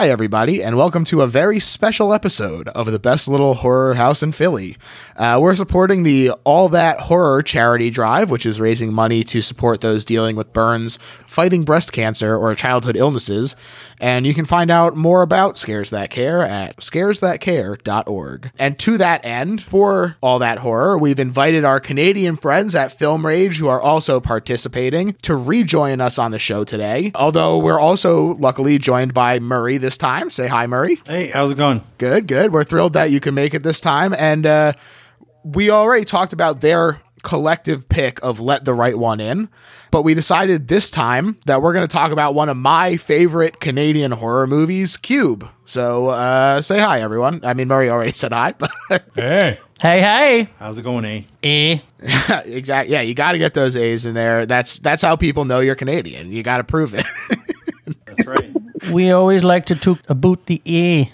Hi, everybody, and welcome to a very special episode of the best little horror house in Philly. Uh, we're supporting the All That Horror charity drive, which is raising money to support those dealing with burns, fighting breast cancer, or childhood illnesses. And you can find out more about Scares That Care at scaresthatcare.org. And to that end, for All That Horror, we've invited our Canadian friends at Film Rage, who are also participating, to rejoin us on the show today. Although we're also luckily joined by Murray time. Say hi, Murray. Hey, how's it going? Good, good. We're thrilled that you can make it this time. And uh, we already talked about their collective pick of Let the Right One In, but we decided this time that we're going to talk about one of my favorite Canadian horror movies, Cube. So uh, say hi, everyone. I mean, Murray already said hi, but Hey, Hey, hey. How's it going, eh? Eh. exactly. Yeah, you got to get those A's in there. That's that's how people know you're Canadian. You got to prove it. That's right. We always like to talk about the E.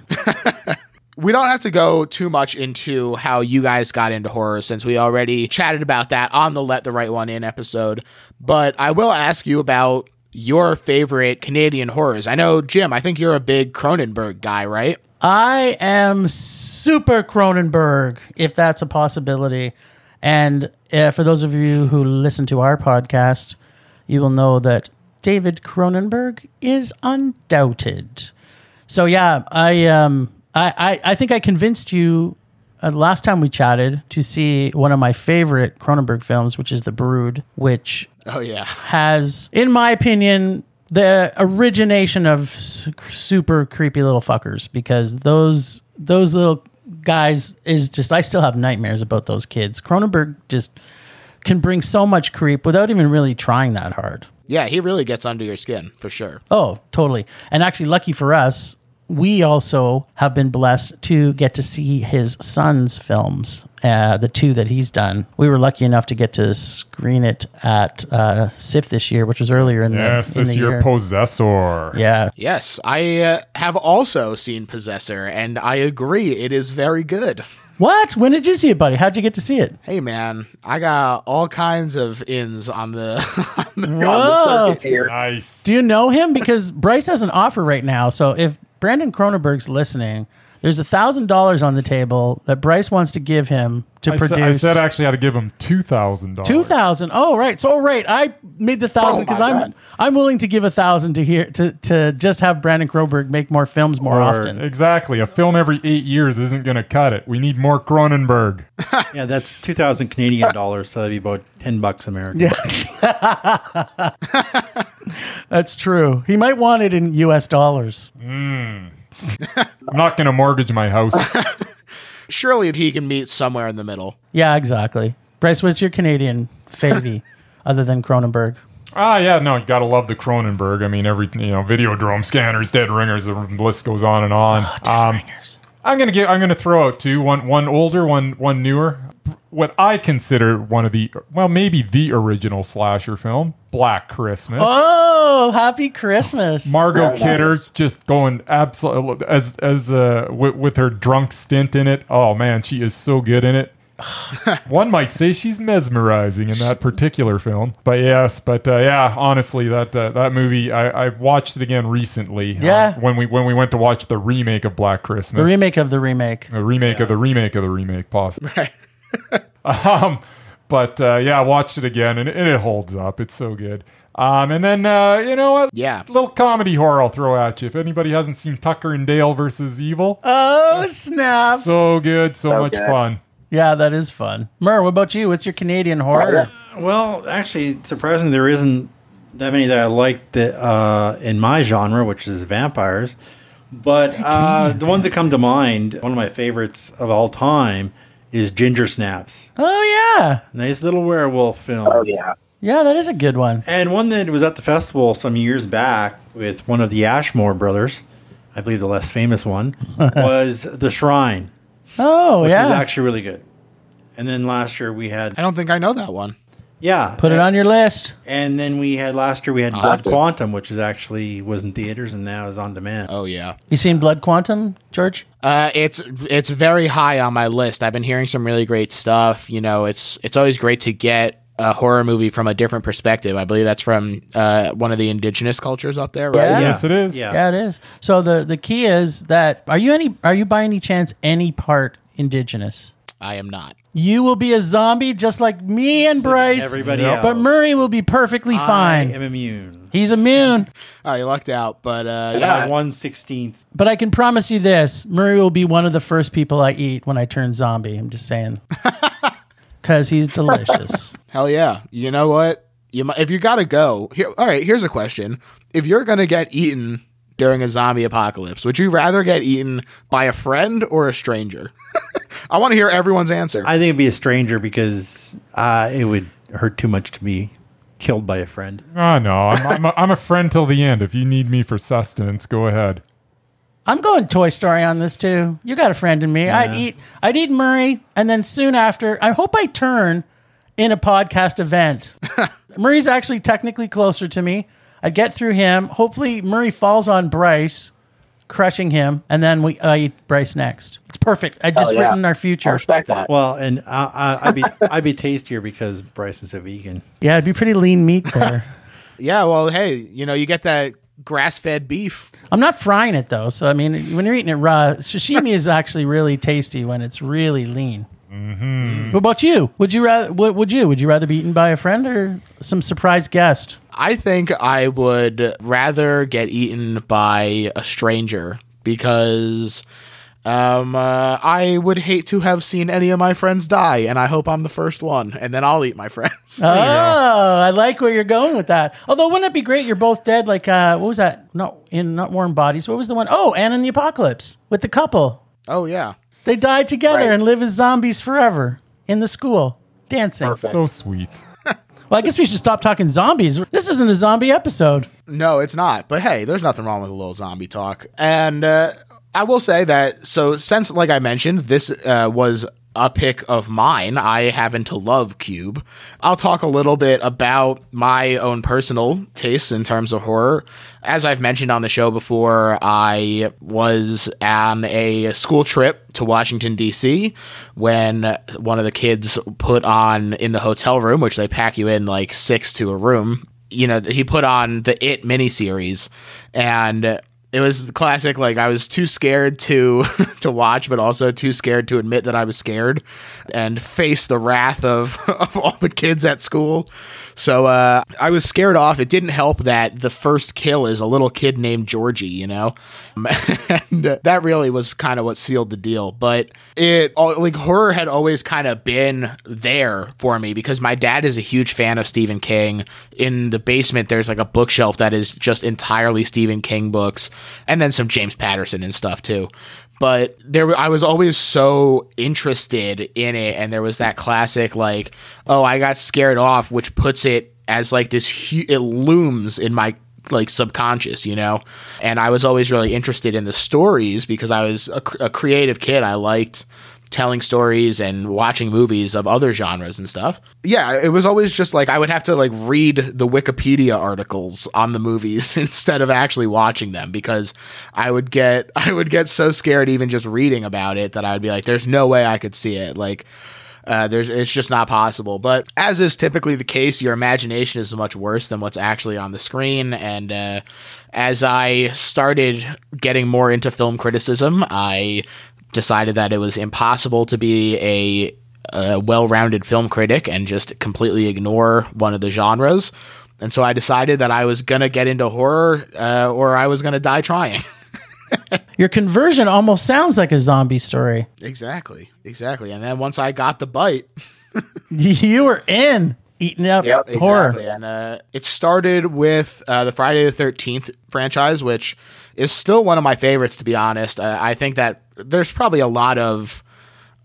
we don't have to go too much into how you guys got into horror since we already chatted about that on the Let the Right One In episode. But I will ask you about your favorite Canadian horrors. I know, Jim, I think you're a big Cronenberg guy, right? I am super Cronenberg, if that's a possibility. And uh, for those of you who listen to our podcast, you will know that David Cronenberg is undoubted. So yeah, I um I I, I think I convinced you uh, last time we chatted to see one of my favorite Cronenberg films, which is The Brood, which Oh, yeah. has, in my opinion, the origination of super creepy little fuckers because those those little guys is just I still have nightmares about those kids. Cronenberg just can bring so much creep without even really trying that hard. Yeah, he really gets under your skin for sure. Oh, totally. And actually, lucky for us, we also have been blessed to get to see his son's films, uh, the two that he's done. We were lucky enough to get to screen it at uh, SIF this year, which was earlier in yes, the in this the year, year. Possessor. yeah, Yes, I uh, have also seen Possessor, and I agree, it is very good. What? When did you see it, buddy? How'd you get to see it? Hey, man, I got all kinds of ins on the, on the, on the circuit here. Nice. Do you know him? Because Bryce has an offer right now. So if Brandon Cronenberg's listening, there's a thousand dollars on the table that Bryce wants to give him to I, produce. said, I said I actually had to give him two thousand dollars. Two thousand. Oh, right. So, oh, right. I made the thousand oh, because my I'm God. I'm willing to give a thousand to hear to to just have Brandon Cronenberg make more films more often. Exactly. A film every eight years isn't going to cut it. We need more Cronenberg. Yeah, that's two thousand Canadian dollars, so that'd be about ten bucks American. Yeah. That's true. He might want it in U.S. dollars. Hmm. I'm not going to mortgage my house. Surely he can meet somewhere in the middle. Yeah, exactly. Bryce, what's your Canadian favy other than Cronenberg? ah, yeah. No, you got to love the Cronenberg. I mean, every you know, Videodrome scanners, Dead Ringers, the list goes on and on. Dead um, I'm gonna give. I'm gonna throw out two. One, one older, one, one newer. What I consider one of the, well, maybe the original slasher film, Black Christmas. Oh, happy Christmas! Margot Kidder just going absolutely as as uh with, with her drunk stint in it. Oh man, she is so good in it. One might say she's mesmerizing in that particular film. But yes, but uh, yeah, honestly, that uh, that movie I, I watched it again recently. uh, Yeah. when we when we went to watch the remake of Black Christmas, the remake of the remake. the remake of the remake of the remake, possibly. um, but uh, yeah, I watched it again and, and it holds up. It's so good. Um, and then uh, you know what? Yeah. little comedy horror I'll throw at you. If anybody hasn't seen Tucker and Dale versus Evil, Oh snap! so good, so much fun. Yeah, that is fun. Mer, what about you? What's your Canadian horror? Well, actually, surprisingly, there isn't that many that I like that uh, in my genre, which is vampires. But uh, the ones that come to mind, one of my favorites of all time is Ginger Snaps. Oh yeah, Nice little werewolf film. Oh yeah. yeah, that is a good one. And one that was at the festival some years back with one of the Ashmore brothers, I believe the less famous one, was The Shrine, Oh which yeah, was actually really good. And then last year we had, I don't think I know that one. yeah. put it on your list. And then we had last year we had I'll Blood to. Quantum, which is actually was in theaters and now is on demand. Oh yeah. You seen Blood Quantum, George? Uh, it's it's very high on my list. I've been hearing some really great stuff. You know, it's it's always great to get a horror movie from a different perspective. I believe that's from uh, one of the indigenous cultures up there, right? Yeah. Yes, it is. Yeah. Yeah, it is. So the the key is that are you any are you by any chance any part indigenous? I am not. You will be a zombie just like me and Bryce. everybody else. But Murray will be perfectly fine. I am immune. He's immune. Oh, you lucked out, but uh, Yeah. yeah, One sixteenth. But I can promise you this: Murray will be one of the first people I eat when I turn zombie. I'm just saying, because he's delicious. hell yeah. You know what? You might, if you gotta go. Here, all right. Here's a question: If you're gonna get eaten during a zombie apocalypse, would you rather get eaten by a friend or a stranger? I want to hear everyone's answer. I think it'd be a stranger because uh, it would hurt too much to be killed by a friend. Oh no, I'm, I'm, a, I'm a friend till the end. If you need me for sustenance, go ahead. I'm going Toy Story on this too. You got a friend in me. I'd eat. I'd eat Murray, and then soon after, I hope I turn in a podcast event. Murray's actually technically closer to me. I'd get through him. Hopefully, Murray falls on Bryce, crushing him, and then we I eat Bryce next. It's perfect. I just Hell yeah. written our future. I respect that. Well, and uh, uh, I'd be I'd be tastier because Bryce is a vegan. Yeah, it'd be pretty lean meat there. Yeah, well, hey, you know, you get that grass-fed beef. I'm not frying it though, so I mean, when you're eating it raw, sashimi is actually really tasty when it's really lean. Mm-hmm. What about you? Would you rather? What would you? Would you rather be eaten by a friend or some surprise guest? I think I would rather get eaten by a stranger because um, uh, I would hate to have seen any of my friends die, and I hope I'm the first one, and then I'll eat my friends. Oh, I like where you're going with that. Although, wouldn't it be great? You're both dead. Like, uh, what was that? Not in not warm bodies. What was the one? Oh, Anna and the Apocalypse with the couple. oh yeah, They die together Right. and live as zombies forever in the school dancing. Perfect. So sweet. Well, I guess we should stop talking zombies. This isn't a zombie episode. No, it's not. But hey, there's nothing wrong with a little zombie talk. And uh, I will say that, so since, like I mentioned, this uh, was a pick of mine, I happen to love Cube. I'll talk a little bit about my own personal tastes in terms of horror. As I've mentioned on the show before, I was on a school trip to Washington, D.C. when one of the kids put on in the hotel room, which they pack you in like six to a room, you know, he put on the It miniseries, and it was the classic. Like I was too scared to to watch, but also too scared to admit that I was scared and face the wrath of of all the kids at school. So uh, I was scared off. It didn't help that the first kill is a little kid named Georgie, you know, and that really was kind of what sealed the deal. But it like horror had always kind of been there for me because my dad is a huge fan of Stephen King. In the basement, there's like a bookshelf that is just entirely Stephen King books, and then some James Patterson and stuff too but there I was always so interested in it and there was that classic like oh I got scared off which puts it as like this hu- it looms in my like subconscious you know and I was always really interested in the stories because I was a, a creative kid I liked telling stories and watching movies of other genres and stuff. Yeah, it was always just like I would have to like read the Wikipedia articles on the movies instead of actually watching them because I would get I would get so scared even just reading about it that I would be like there's no way I could see it. Like uh, there's it's just not possible. But as is typically the case, your imagination is much worse than what's actually on the screen. And uh, as I started getting more into film criticism, I decided that it was impossible to be a, a well-rounded film critic and just completely ignore one of the genres. And so I decided that I was gonna get into horror, uh, or I was gonna die trying. Your conversion almost sounds like a zombie story. exactly, exactly. And then once I got the bite, You were in eating up horror. Exactly. And uh, it started with uh, the Friday the Thirteenth franchise, which is still one of my favorites. To be honest, uh, I think that there's probably a lot of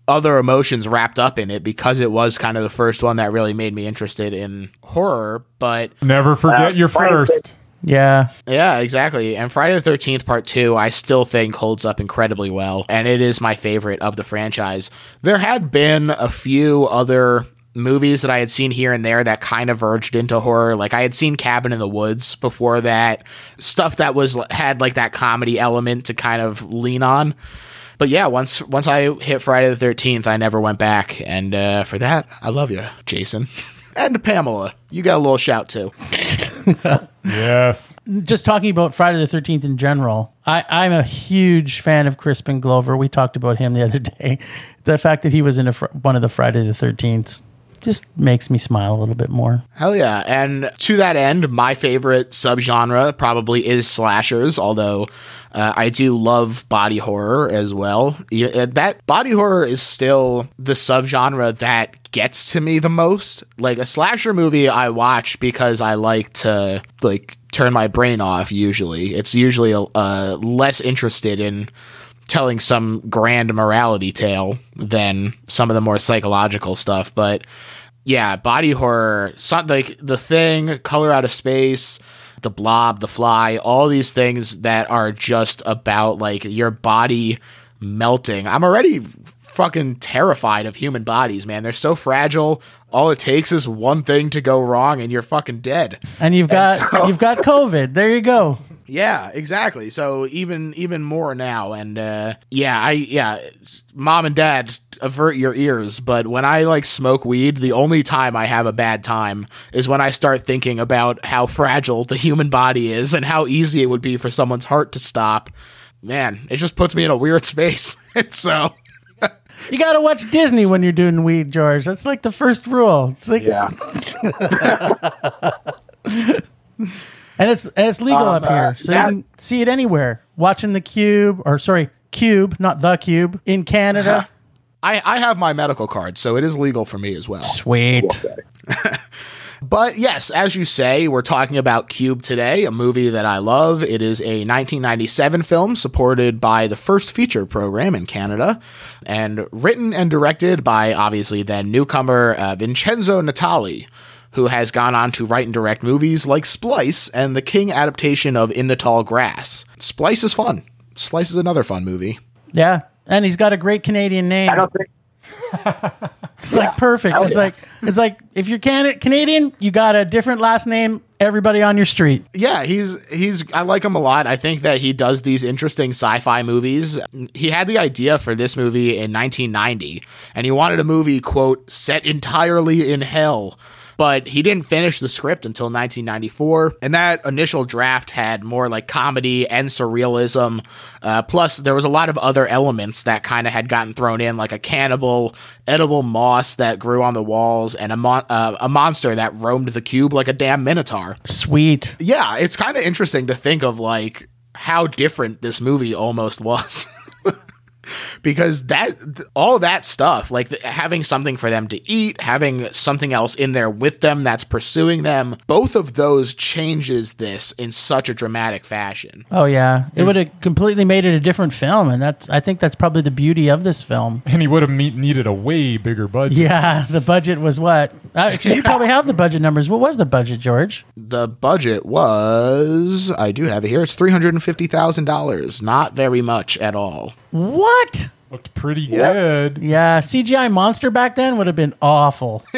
other emotions wrapped up in it because it was kind of the first one that really made me interested in horror. But Never forget Uh, your Friday first. Yeah. yeah, exactly. And Friday the Thirteenth Part Two, I still think holds up incredibly well, and it is my favorite of the franchise. There had been a few other movies that I had seen here and there that kind of verged into horror. Like I had seen Cabin in the Woods before that, stuff that was had like that comedy element to kind of lean on. But yeah, once once I hit Friday the Thirteenth, I never went back, and uh, for that, I love you, Jason. And Pamela, you got a little shout too. Yes. just talking about Friday the Thirteenth in general, I, I'm a huge fan of Crispin Glover. We talked about him the other day. The fact that he was in fr- one of the Friday the Thirteenth just makes me smile a little bit more. Hell yeah. And to that end, my favorite subgenre probably is slashers, although uh, I do love body horror as well. That body horror is still the subgenre that gets to me the most. Like a slasher movie I watch because I like to like turn my brain off usually. It's usually uh, less interested in telling some grand morality tale than some of the more psychological stuff. But yeah, body horror, some, like the thing, color out of space, the blob, the fly, all these things that are just about like your body melting. I'm already fucking terrified of human bodies, man. They're so fragile. All it takes is one thing to go wrong and you're fucking dead. And you've got so- you've got COVID. There you go. Yeah, exactly. So even even more now, and uh, yeah, I yeah, mom and dad avert your ears. But when I like smoke weed, the only time I have a bad time is when I start thinking about how fragile the human body is and how easy it would be for someone's heart to stop. Man, it just puts me in a weird space. so You got to watch Disney when you're doing weed, George. That's like the first rule. It's like, yeah, and it's and it's legal Um, up here, uh, so that- you can see it anywhere. Watching the Cube, or sorry, Cube, not the Cube, in Canada. I I have my medical card, so it is legal for me as well. Sweet. But yes, as you say, we're talking about Cube today, a movie that I love. It is a 1997 film supported by the First Feature Program in Canada and written and directed by obviously then newcomer uh, Vincenzo Natali, who has gone on to write and direct movies like Splice and the King adaptation of In the Tall Grass. Splice is fun. Splice is another fun movie. Yeah, and he's got a great Canadian name. I don't think It's like perfect. Hell It's yeah. like it's like if you're Can- Canadian, you got a different last name. Everybody on your street. Yeah, he's he's I like him a lot. I think that he does these interesting sci-fi movies. He had the idea for this movie in 1990 and he wanted a movie quote set entirely in hell. But he didn't finish the script until 1994, and that initial draft had more like comedy and surrealism. Uh, plus, there was a lot of other elements that kind of had gotten thrown in, like a cannibal, edible moss that grew on the walls, and a mon- uh, a monster that roamed the cube like a damn minotaur Sweet. yeah, it's kind of interesting to think of like how different this movie almost was. Because that all that stuff like having something for them to eat having something else in there with them that's pursuing them both of those changes this in such a dramatic fashion Oh yeah, it would have completely made it a different film, and that's I think that's probably the beauty of this film. And he would have needed a way bigger budget. Yeah, the budget was what? Uh, you probably have the budget numbers. What was the budget, George? the budget was i do have it here it's $350000 not very much at all What? Looked pretty good. Yeah, CGI monster back then would have been awful.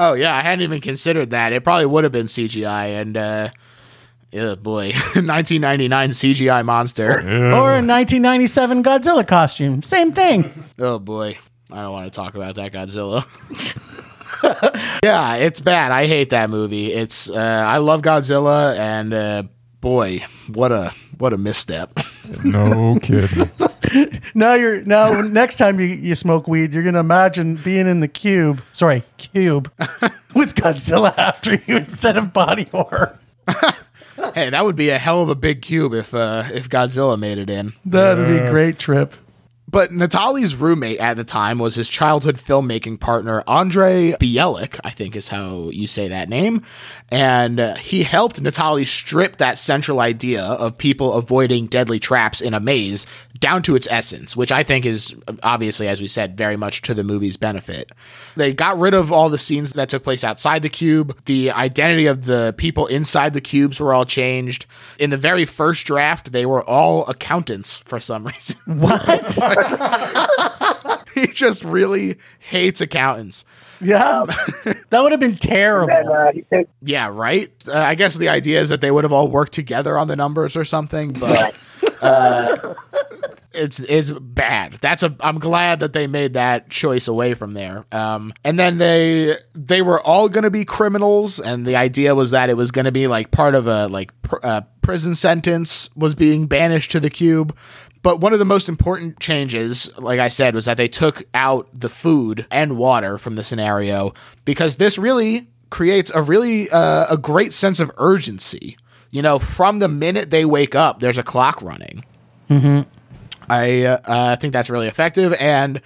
Oh yeah, I hadn't even considered that. It probably would have been CGI and uh yeah, boy, 1999 CGI monster. or a 1997 Godzilla costume, same thing. Oh boy, I don't want to talk about that Godzilla. yeah, it's bad. I hate that movie. It's uh, I love Godzilla, and uh, boy, what a what a misstep. No kidding. Now you're now next time you, you smoke weed, you're gonna imagine being in the cube. Sorry, cube with Godzilla after you instead of body horror. hey, that would be a hell of a big cube if uh, if Godzilla made it in. That'd be a great trip. But Natali's roommate at the time was his childhood filmmaking partner, Andre Bijelic, I think is how you say that name. And uh, he helped Natali strip that central idea of people avoiding deadly traps in a maze down to its essence, which I think is obviously, as we said, very much to the movie's benefit. They got rid of all the scenes that took place outside the cube. The identity of the people inside the cubes were all changed. In the very first draft, they were all accountants for some reason. What? he just really hates accountants. yeah, that would have been terrible. and uh, he takes Yeah, right. Uh, I guess the idea is that they would have all worked together on the numbers or something, but uh, it's it's bad. That's a. I'm glad that they made that choice away from there. Um, and then they they were all going to be criminals, and the idea was that it was going to be like part of a like pr- uh, prison sentence was being banished to the cube. But one of the most important changes, like I said, was that they took out the food and water from the scenario because this really creates a really uh, a great sense of urgency. You know, from the minute they wake up, there's a clock running. I uh, think that's really effective. And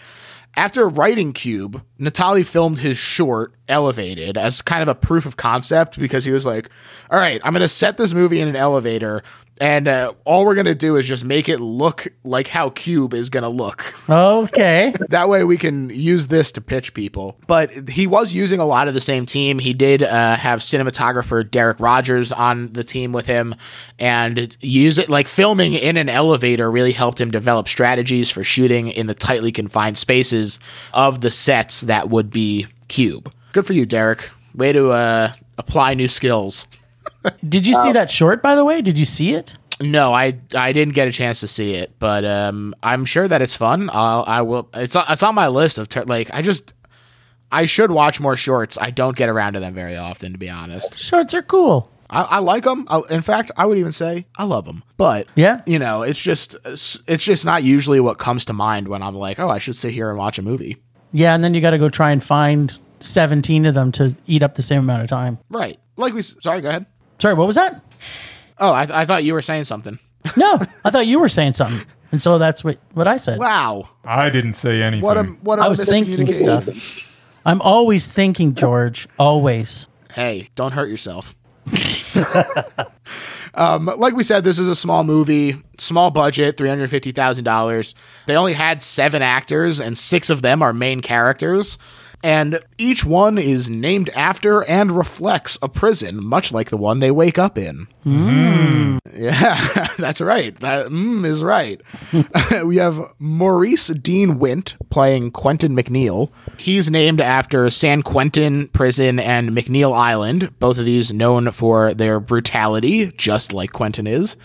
after writing Cube, Natali filmed his short Elevated as kind of a proof of concept because he was like, all right, I'm going to set this movie in an elevator. And uh, all we're going to do is just make it look like how Cube is going to look. Okay. That way we can use this to pitch people. But he was using a lot of the same team. He did uh, have cinematographer Derek Rogers on the team with him and use it like filming in an elevator really helped him develop strategies for shooting in the tightly confined spaces of the sets that would be Cube. Good for you, Derek. Way to uh, apply new skills. Did you see that short, by the way? Did you see it? No, I I didn't get a chance to see it, but um, I'm sure that it's fun. I'll, I will. It's on- it's on my list of ter- like I just I should watch more shorts. I don't get around to them very often, to be honest. Shorts are cool. I, I like them. I, in fact, I would even say I love them. But Yeah. you know, it's just it's just not usually what comes to mind when I'm like, oh, I should sit here and watch a movie. Yeah, and then you got to go try and find 17 of them to eat up the same amount of time. Right? Like we. Sorry, go ahead. Sorry, what was that? Oh, I, I thought you were saying something. No, I thought you were saying something. And so that's what, what I said. Wow. I didn't say anything. What a what a I was thinking stuff. I'm always thinking, George. Always. hey, don't hurt yourself. um, like we said, this is a small movie, small budget, three hundred fifty thousand dollars. They only had seven actors, and six of them are main characters. And each one is named after and reflects a prison, much like the one they wake up in. Yeah, that's right. That mm, is right. we have Maurice Dean Wint playing Quentin McNeil. He's named after San Quentin Prison and McNeil Island, both of these known for their brutality, just like Quentin is.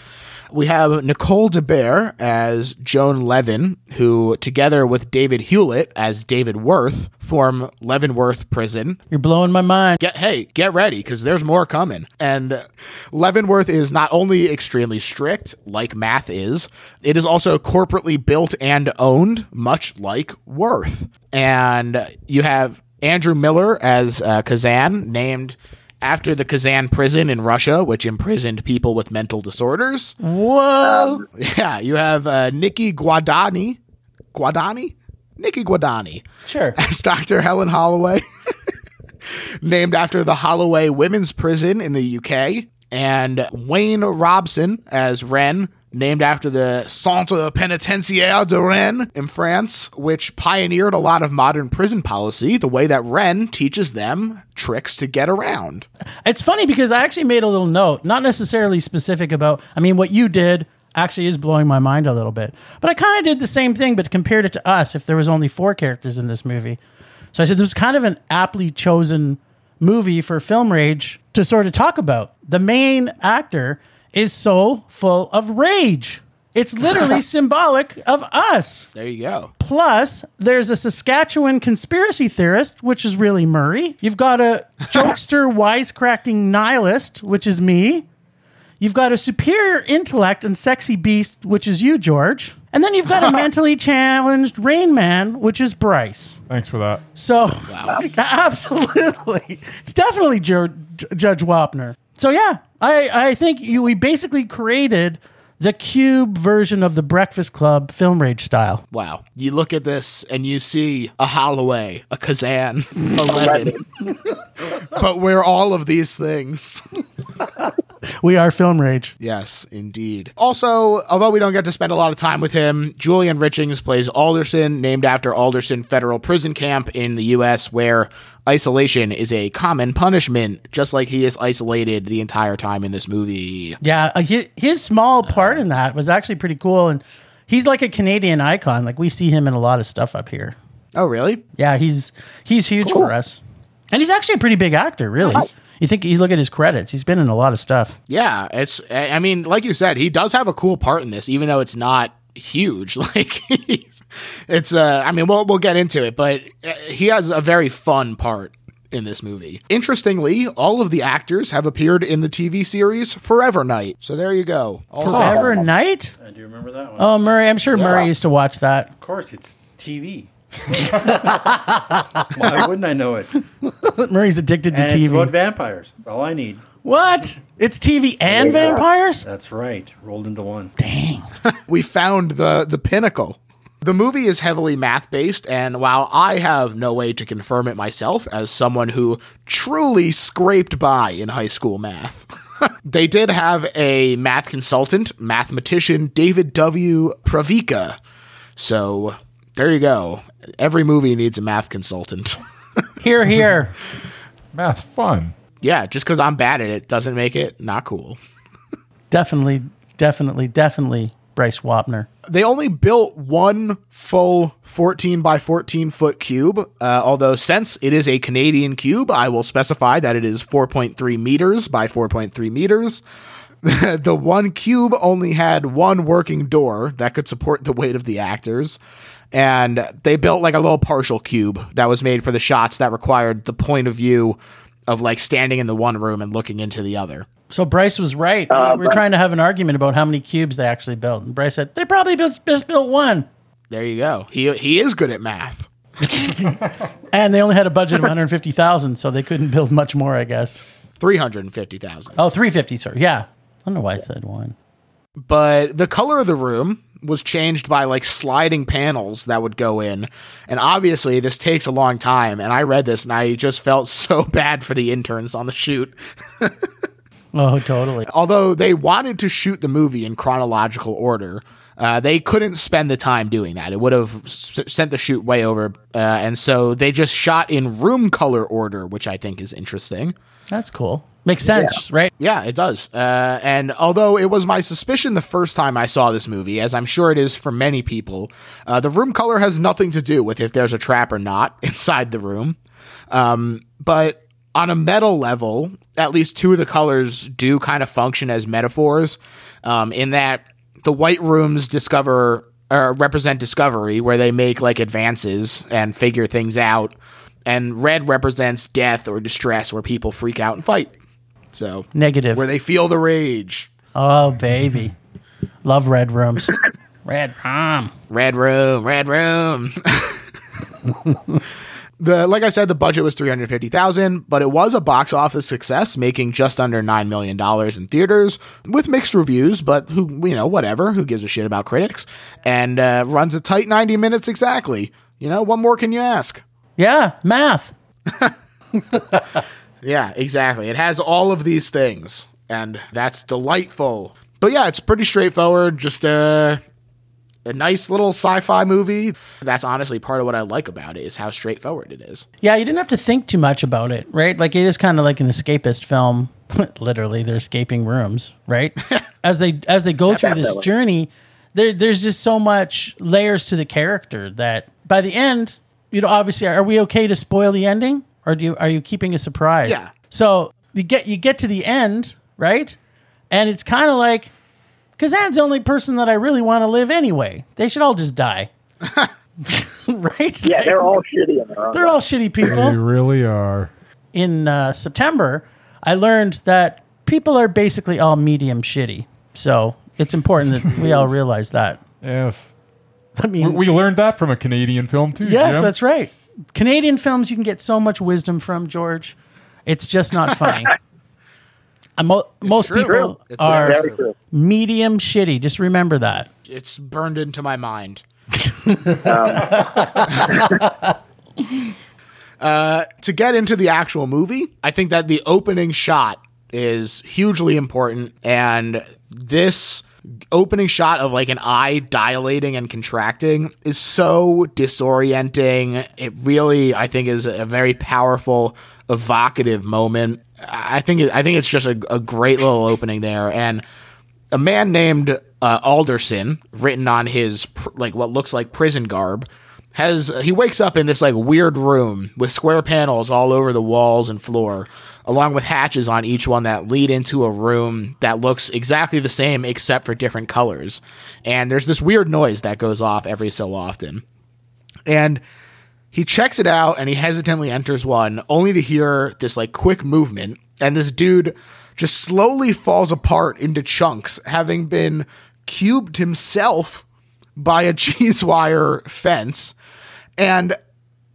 We have Nicole de Boer as Joan Leaven, who, together with David Hewlett as David Worth, form Leavenworth Prison. You're blowing my mind. Get hey, get ready because there's more coming. And Leavenworth is not only extremely strict, like math is, it is also corporately built and owned, much like Worth. And you have Andrew Miller as uh, Kazan, named after the Kazan prison in Russia, which imprisoned people with mental disorders. Whoa. Yeah, you have uh, Nikki Guadagni. Guadagni? Nikki Guadagni Sure. as Dr. Helen Holloway, named after the Holloway Women's Prison in the UK, and Wayne Robson as Ren, named after the Centre Pénitentiaire de Rennes in France, which pioneered a lot of modern prison policy, the way that Ren teaches them tricks to get around. It's funny because I actually made a little note, not necessarily specific about, I mean, what you did actually is blowing my mind a little bit. But I kind of did the same thing, but compared it to us if there was only four characters in this movie. So I said this was kind of an aptly chosen movie for Film Rage to sort of talk about. The main actor is so full of rage. It's literally symbolic of us. There you go. Plus, there's a Saskatchewan conspiracy theorist, which is really Murray. You've got a jokester, wisecracking nihilist, which is me. You've got a superior intellect and sexy beast, which is you, George. And then you've got a mentally challenged Rain Man, which is Bryce. Thanks for that. So, absolutely. It's definitely Ju- J- Judge Wapner. So, yeah, I, I think you, we basically created the cube version of the Breakfast Club film rage style. Wow. You look at this and you see a Holloway, a Kazan, a Leaven. but we're all of these things. We are film rage. Yes, indeed. Also, although we don't get to spend a lot of time with him, Julian Richings plays Alderson, named after Alderson Federal Prison Camp in the U.S., where isolation is a common punishment, just like he is isolated the entire time in this movie. Yeah, uh, his, his small part in that was actually pretty cool. And he's like a Canadian icon. Like, we see him in a lot of stuff up here. Oh, really? Yeah, he's he's huge for us. And he's actually a pretty big actor, really. You think you look at his credits, he's been in a lot of stuff. Yeah, it's. I I mean, like you said, he does have a cool part in this, even though it's not huge. Like it's uh I mean we'll we'll get into it, but uh, he has a very fun part in this movie. Interestingly, all of the actors have appeared in the TV series Forever Knight. So there you go. Also, Forever Knight? I do you remember that one. Oh, Murray. I'm sure Murray used to watch that. Of course, it's TV. Why wouldn't I know it? Murray's addicted to And it's TV. about vampires. That's all I need. what? It's TV and vampires? That's right. Rolled into one. Dang. we found the the pinnacle. The movie is heavily math based, and while I have no way to confirm it myself as someone who truly scraped by in high school math, they did have a math consultant, mathematician David W. Pravica. So there you go. Every movie needs a math consultant. Here, here. Math's fun. yeah, just because I'm bad at it doesn't make it not cool. definitely, definitely, definitely Bryce Wapner. they only built one full 14 by 14 foot cube. Uh, although, since it is a Canadian cube, I will specify that it is 4.3 meters by 4.3 meters. the one cube only had one working door that could support the weight of the actors. And they built like a little partial cube that was made for the shots that required the point of view of like standing in the one room and looking into the other. So Bryce was right. we uh, were trying to have an argument about how many cubes they actually built. And Bryce said, they probably built, just built one. There you go. He, he is good at math. And they only had a budget of 150,000, so they couldn't build much more, I guess. 350,000. Oh, 350, sorry. Yeah. I don't know why I said one. but the color of the room was changed by like sliding panels that would go in and obviously this takes a long time and i read this and i just felt so bad for the interns on the shoot Oh, totally. although they wanted to shoot the movie in chronological order uh, they couldn't spend the time doing that it would have s- sent the shoot way over uh, and so they just shot in room color order which i think is interesting That's cool. Makes sense, right? Yeah, it does. Uh, and although it was my suspicion the first time I saw this movie, as I'm sure it is for many people, uh, the room color has nothing to do with if there's a trap or not inside the room. Um, but on a meta level, at least two of the colors do kind of function as metaphors, um, in that the white rooms discover or represent discovery, where they make like advances and figure things out, and red represents death or distress, where people freak out and fight. So Negative. where they feel the rage. Oh, baby. Love red rooms. red room. Red room, red room. the like I said, the budget was three hundred fifty thousand, but it was a box office success, making just under nine million dollars in theaters with mixed reviews. But who you know, whatever, who gives a shit about critics? And uh, runs a tight ninety minutes exactly. You know, what more can you ask? Yeah, math. Yeah, exactly. It has all of these things, and that's delightful. But yeah, it's pretty straightforward. Just a a nice little sci-fi movie. That's honestly part of what I like about it is how straightforward it is. Yeah, you didn't have to think too much about it, right? Like it is kind of like an escapist film. Literally, they're escaping rooms, right? as they as they go through this journey, there, there's just so much layers to the character that by the end, you know, obviously, are we okay to spoil the ending, or do you are you keeping a surprise? Yeah. So you get you get to the end, right? And it's kind of like Kazan's the only person that I really want to live anyway. They should all just die. right? Yeah, they're all shitty in their own. They're all shitty people They really are. in uh, September, I learned that people are basically all medium shitty. So it's important that we all realize that. Yes. I mean, We, we learned that from a Canadian film too. yes, Jim. that's right. Canadian films, you can get so much wisdom from George. It's just not funny. Uh, mo- most true. people It's are medium shitty. Just remember that. It's burned into my mind. uh, to get into the actual movie, I think that the opening shot is hugely important, and this opening shot of like an eye dilating and contracting is so disorienting. It really, I think, is a very powerful, evocative moment. I think it, I think it's just a, a great little opening there, and a man named uh, Alderson, written on his pr- like what looks like prison garb, has he wakes up in this like weird room with square panels all over the walls and floor, along with hatches on each one that lead into a room that looks exactly the same except for different colors. And there's this weird noise that goes off every so often. And he checks it out and he hesitantly enters one, only to hear this like quick movement, and this dude just slowly falls apart into chunks, having been cubed himself by a cheese wire fence. And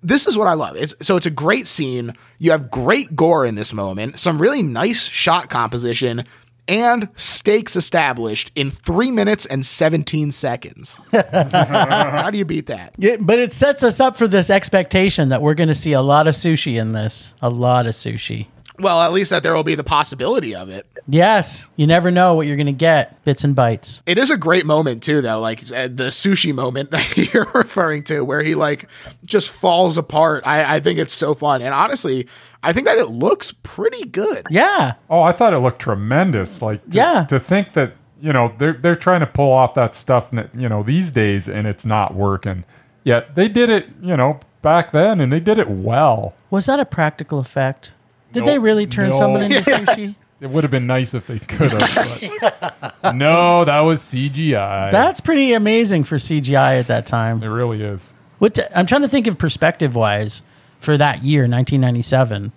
this is what I love. It's so it's a great scene. You have great gore in this moment, some really nice shot composition, and stakes established in three minutes and 17 seconds. How do you beat that? Yeah, but it sets us up for this expectation that we're going to see a lot of sushi in this. A lot of sushi. Well, at least that there will be the possibility of it. Yes, you never know what you're going to get. Bits and bites. It is a great moment too, though. Like uh, the sushi moment that you're referring to, where he like just falls apart. I, I think it's so fun, and honestly, I think that it looks pretty good. Yeah. Oh, I thought it looked tremendous. Like, to, Yeah. to think that you know they're they're trying to pull off that stuff, that, you know, these days, and it's not working. Yet they did it, you know, back then, and they did it well. Was that a practical effect? Did No- they really turn no. someone into sushi? It would have been nice if they could have. but- no, that was CGI. That's pretty amazing for CGI at that time. it really is. What I'm trying to think of perspective wise for that year, 1997.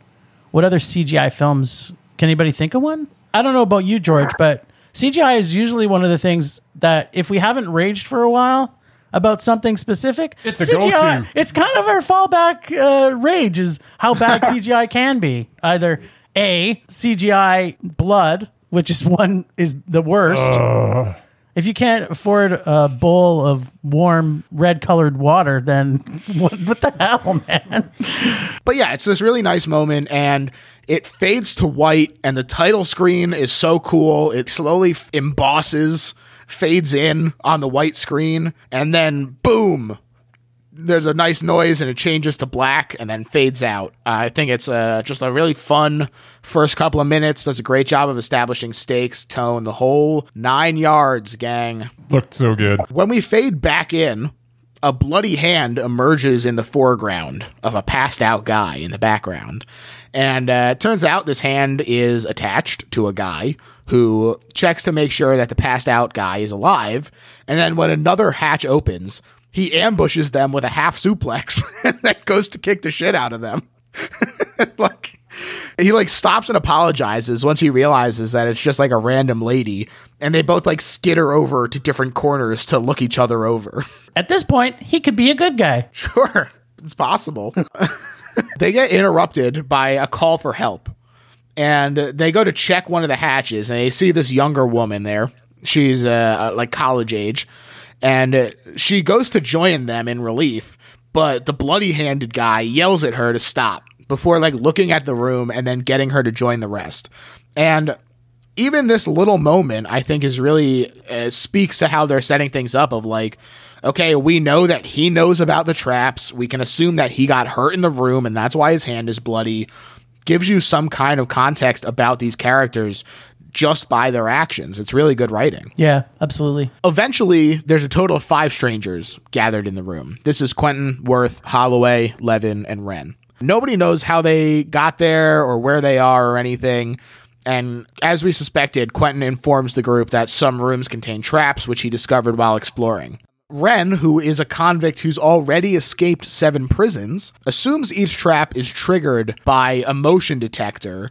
What other CGI films? Can anybody think of one? I don't know about you, George, but CGI is usually one of the things that if we haven't raged for a while about something specific, It's a CGI, go-to. It's kind of our fallback uh, rage is how bad CGI can be. Either a CGI blood, which is one is the worst. If you can't afford a bowl of warm red colored water, then what, what the hell, man? But yeah, it's this really nice moment, and it fades to white, and the title screen is so cool. It slowly f- embosses, fades in on the white screen, and then boom, there's a nice noise, and it changes to black, and then fades out. Uh, I think it's uh, just a really fun first couple of minutes. Does a great job of establishing stakes, tone, the whole nine yards, gang. Looked so good. When we fade back in, a bloody hand emerges in the foreground of a passed out guy in the background. And uh, it turns out this hand is attached to a guy who checks to make sure that the passed out guy is alive. And then when another hatch opens, he ambushes them with a half suplex and then goes to kick the shit out of them. like he like stops and apologizes once he realizes that it's just like a random lady and they both like skitter over to different corners to look each other over At this point, he could be a good guy. sure it's possible they get interrupted by a call for help and they go to check one of the hatches and they see this younger woman there. She's uh, like college age and uh, she goes to join them in relief but the bloody handed guy yells at her to stop before like looking at the room and then getting her to join the rest. And even this little moment i think is really uh, speaks to how they're setting things up of like okay we know that he knows about the traps. We can assume that he got hurt in the room and that's why his hand is bloody gives you some kind of context about these characters just by their actions. It's really good writing. Yeah, absolutely. eventually there's a total of five strangers gathered in the room. This is quentin worth holloway levin and wren. Nobody knows how they got there or where they are or anything. And as we suspected quentin informs the group that some rooms contain traps which he discovered while exploring Ren, who is a convict who's already escaped seven prisons, assumes each trap is triggered by a motion detector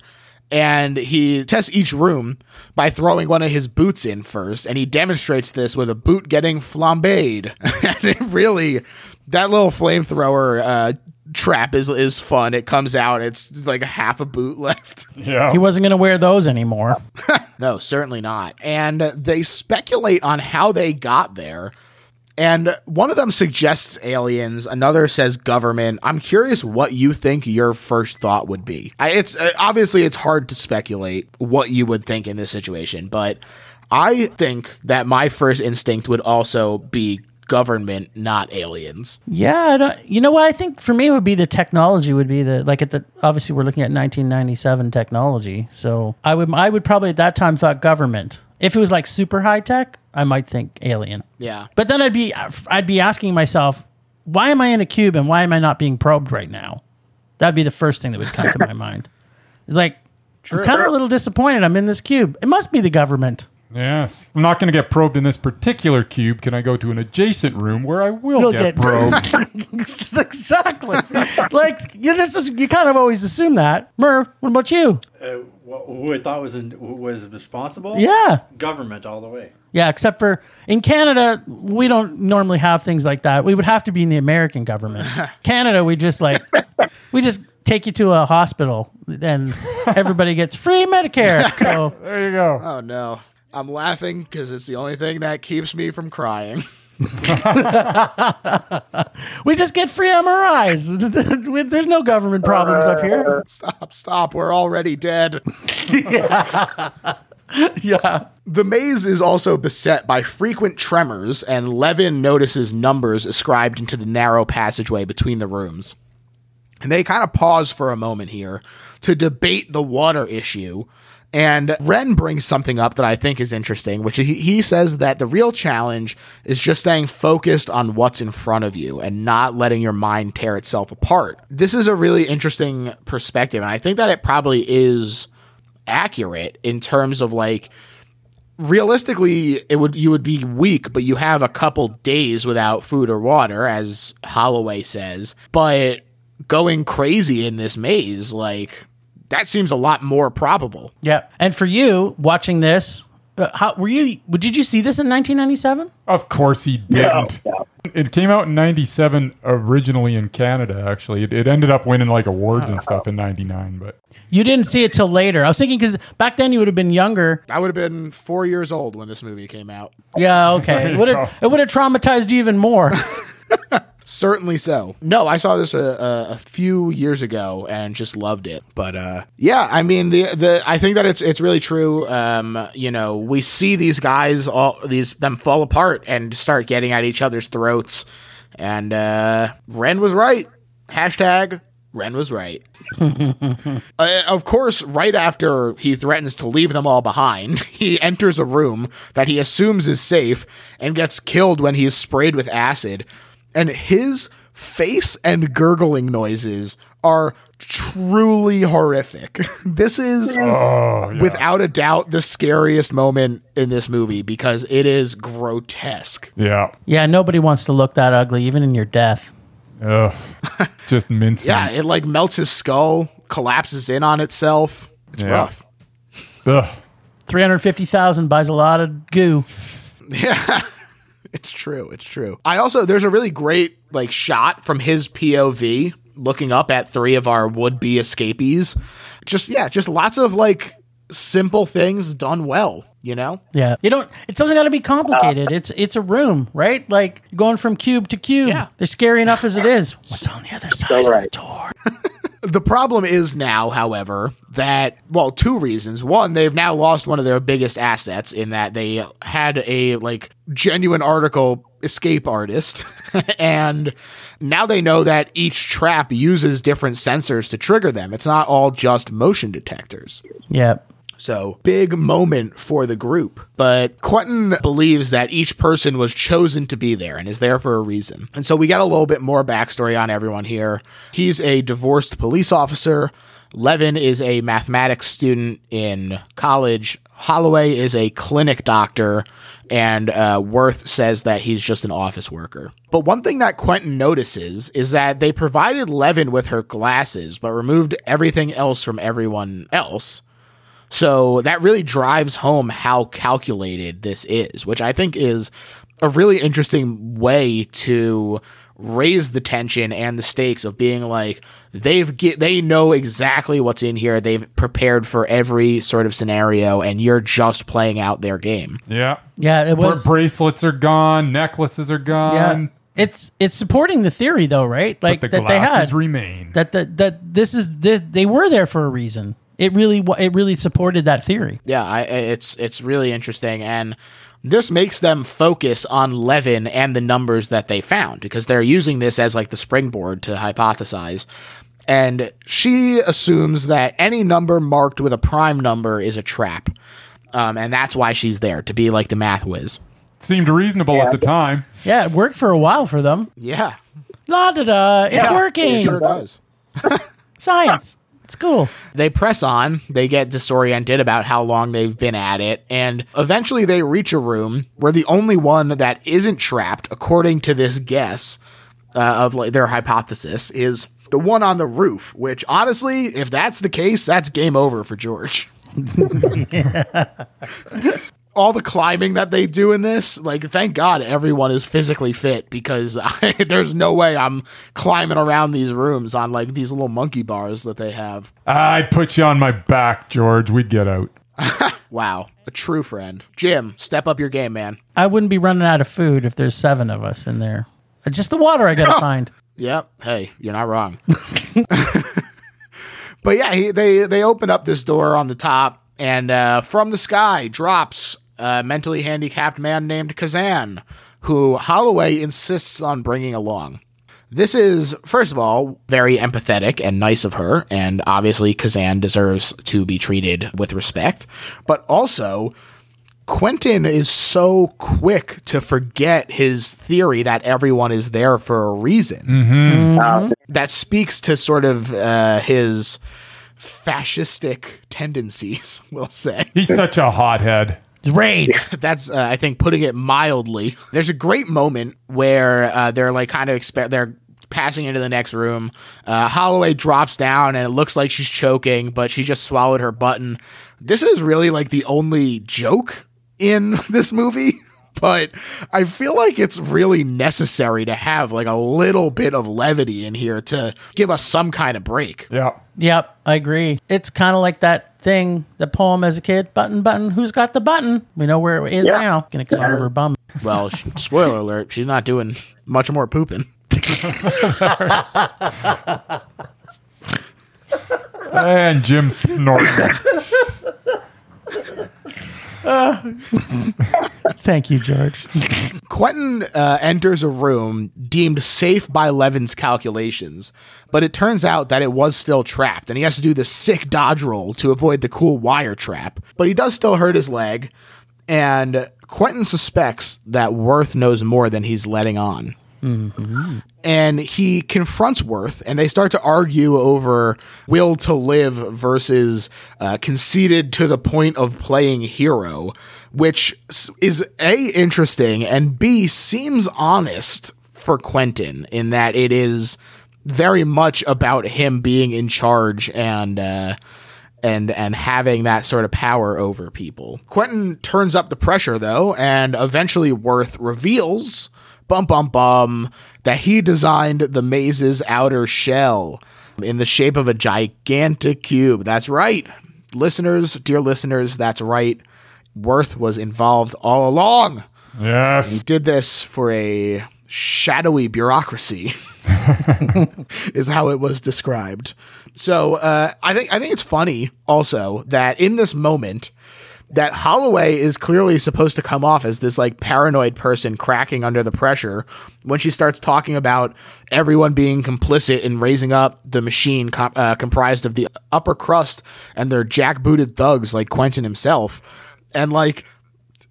and he tests each room by throwing one of his boots in first, and he demonstrates this with a boot getting flambéed. and it really, that little flamethrower uh, trap is is fun. It comes out, it's like a half a boot left. Yeah. He wasn't going to wear those anymore. No, certainly not. And they speculate on how they got there. And one of them suggests aliens, another says government. I'm curious what you think your first thought would be. It's uh, obviously it's hard to speculate what you would think in this situation, but I think that my first instinct would also be government, not aliens. Yeah, you know what? I think for me it would be the technology would be the like at the obviously we're looking at 1997 technology. So I would I would probably at that time thought government. If it was like super high tech, I might think alien. Yeah. But then I'd be I'd be asking myself, why am I in a cube and why am I not being probed right now? That'd be the first thing that would come to my mind. It's like I'm kind of a little disappointed. I'm in this cube. It must be the government. Yes. I'm not going to get probed in this particular cube. Can I go to an adjacent room where I will You'll get, get- probed? exactly. like you just you kind of always assume that. Mur, what about you? Uh, wh- who I thought was in, who was responsible? Yeah. government all the way. Yeah, except for in Canada, we don't normally have things like that. We would have to be in the American government. Canada, we just like we just take you to a hospital and everybody gets free Medicare. So there you go. Oh no. I'm laughing because it's the only thing that keeps me from crying. we just get free MRIs. There's no government problems up here. Stop, stop. We're already dead. Yeah. The maze is also beset by frequent tremors, and Leaven notices numbers ascribed into the narrow passageway between the rooms. And they kind of pause for a moment here to debate the water issue. And Ren brings something up that I think is interesting, which he, he says that the real challenge is just staying focused on what's in front of you and not letting your mind tear itself apart. This is a really interesting perspective, and I think that it probably is accurate in terms of like realistically it would you would be weak but you have a couple days without food or water as holloway says but going crazy in this maze like that seems a lot more probable Yeah. And for you watching this, uh, how were you did you see this in 1997? Of course he didn't. It came out in 97 originally in Canada, actually. It, it ended up winning like awards and stuff in 99, but You didn't see it till later. I was thinking cuz back then you would have been younger. i would have been four years old when this movie came out Yeah, okay. It would have it would have traumatized you even more. Certainly so. No, I saw this a, a, a few years ago and just loved it. But uh, yeah, I mean the the I think that it's it's really true. Um, you know, we see these guys all these them fall apart and start getting at each other's throats. And uh, Ren was right. Hashtag Ren was right. Uh, of course, right after he threatens to leave them all behind, he enters a room that he assumes is safe and gets killed when he is sprayed with acid. And his face and gurgling noises are truly horrific. this is, oh, without a doubt, the scariest moment in this movie because it is grotesque. yeah. yeah, nobody wants to look that ugly even in your death. Ugh. Just mince. Yeah, it like melts his skull, collapses in on itself. It's Yeah. rough. Ugh. 350,000 buys a lot of goo. Yeah. It's true. It's true. I also there's a really great like shot from his POV looking up at three of our would-be escapees. Just yeah, just lots of like simple things done well, you know? Yeah. You don't it doesn't got to be complicated. it's it's a room, right? Like going from cube to cube. Yeah. They're scary enough as it is. What's on the other side right. of the door? The problem is now, however, that well, two reasons. One, they've now lost one of their biggest assets in that they had a like genuine article escape artist and now they know that each trap uses different sensors to trigger them. It's not all just motion detectors. Yeah. So, big moment for the group. But Quentin believes that each person was chosen to be there and is there for a reason. And so we got a little bit more backstory on everyone here. He's a divorced police officer. Leaven is a mathematics student in college. Holloway is a clinic doctor. And uh, Worth says that he's just an office worker. But one thing that Quentin notices is that they provided Leaven with her glasses, but removed everything else from everyone else. So that really drives home how calculated this is, which I think is a really interesting way to raise the tension and the stakes of being like they've get they know exactly what's in here. They've prepared for every sort of scenario and you're just playing out their game. Yeah. Yeah, it Bra- was bracelets are gone. Necklaces are gone. Yeah. It's it's supporting the theory though, right? Like But the that they glasses had remain. that that that this is this, they were there for a reason. It really it really supported that theory. Yeah, I, I- it's it's really interesting, and this makes them focus on Leaven and the numbers that they found because they're using this as like the springboard to hypothesize. And she assumes that any number marked with a prime number is a trap, um, and that's why she's there to be like the math whiz. Seemed reasonable at the time. Yeah, it worked for a while for them. Yeah, La da da. It's working. It sure does. Science. It's cool. They press on, they get disoriented about how long they've been at it, and eventually they reach a room where the only one that isn't trapped, according to this guess uh, of like, their hypothesis, is the one on the roof. Which honestly, if that's the case, that's game over for George. all the climbing that they do in this, like, thank God everyone is physically fit because I, there's no way I'm climbing around these rooms on like these little monkey bars that they have. I'd put you on my back, George. We'd get out. Wow, a true friend. Jim, step up your game, man. I wouldn't be running out of food if there's seven of us in there. Uh, Just the water I gotta find. Yep. Hey, you're not wrong. but yeah, he, they they open up this door on the top, and uh, from the sky drops a mentally handicapped man named Kazan, who Holloway insists on bringing along. This is, first of all, very empathetic and nice of her, and obviously Kazan deserves to be treated with respect. But also, Quentin is so quick to forget his theory that everyone is there for a reason. That speaks to sort of uh, his fascistic tendencies, we'll say. He's such a hothead. Raid. That's, uh, I think, putting it mildly. There's a great moment where uh, they're like kind of expect they're passing into the next room. Uh, Holloway drops down and it looks like she's choking, but she just swallowed her button. This is really like the only joke in this movie. But I feel like it's really necessary to have like a little bit of levity in here to give us some kind of break. Yeah. Yep, I agree. It's kind of like that thing, the poem as a kid. Button, button. Who's got the button? We know where it is Yeah. now. Gonna come out of her bum. Well, spoiler alert, she's not doing much more pooping. And Jim snorting. Thank you, George. Quentin uh, enters a room deemed safe by Leaven's calculations, but it turns out that it was still trapped, and he has to do the sick dodge roll to avoid the cool wire trap. But he does still hurt his leg, and Quentin suspects that Worth knows more than he's letting on. And he confronts Worth, and they start to argue over will to live versus uh, to the point of playing hero, which is A, interesting, and B, seems honest for Quentin in that it is very much about him being in charge and, uh, and and having that sort of power over people. Quentin turns up the pressure though, and eventually Worth reveals, bum bum bum, that he designed the maze's outer shell in the shape of a gigantic cube. That's right. Listeners, dear listeners, that's right. Worth was involved all along. Yes. He did this for a shadowy bureaucracy, is how it was described. So uh, I think I think it's funny also that in this moment that Holloway is clearly supposed to come off as this like paranoid person cracking under the pressure when she starts talking about everyone being complicit in raising up the machine com- uh, comprised of the upper crust and their jackbooted thugs like Quentin himself, and like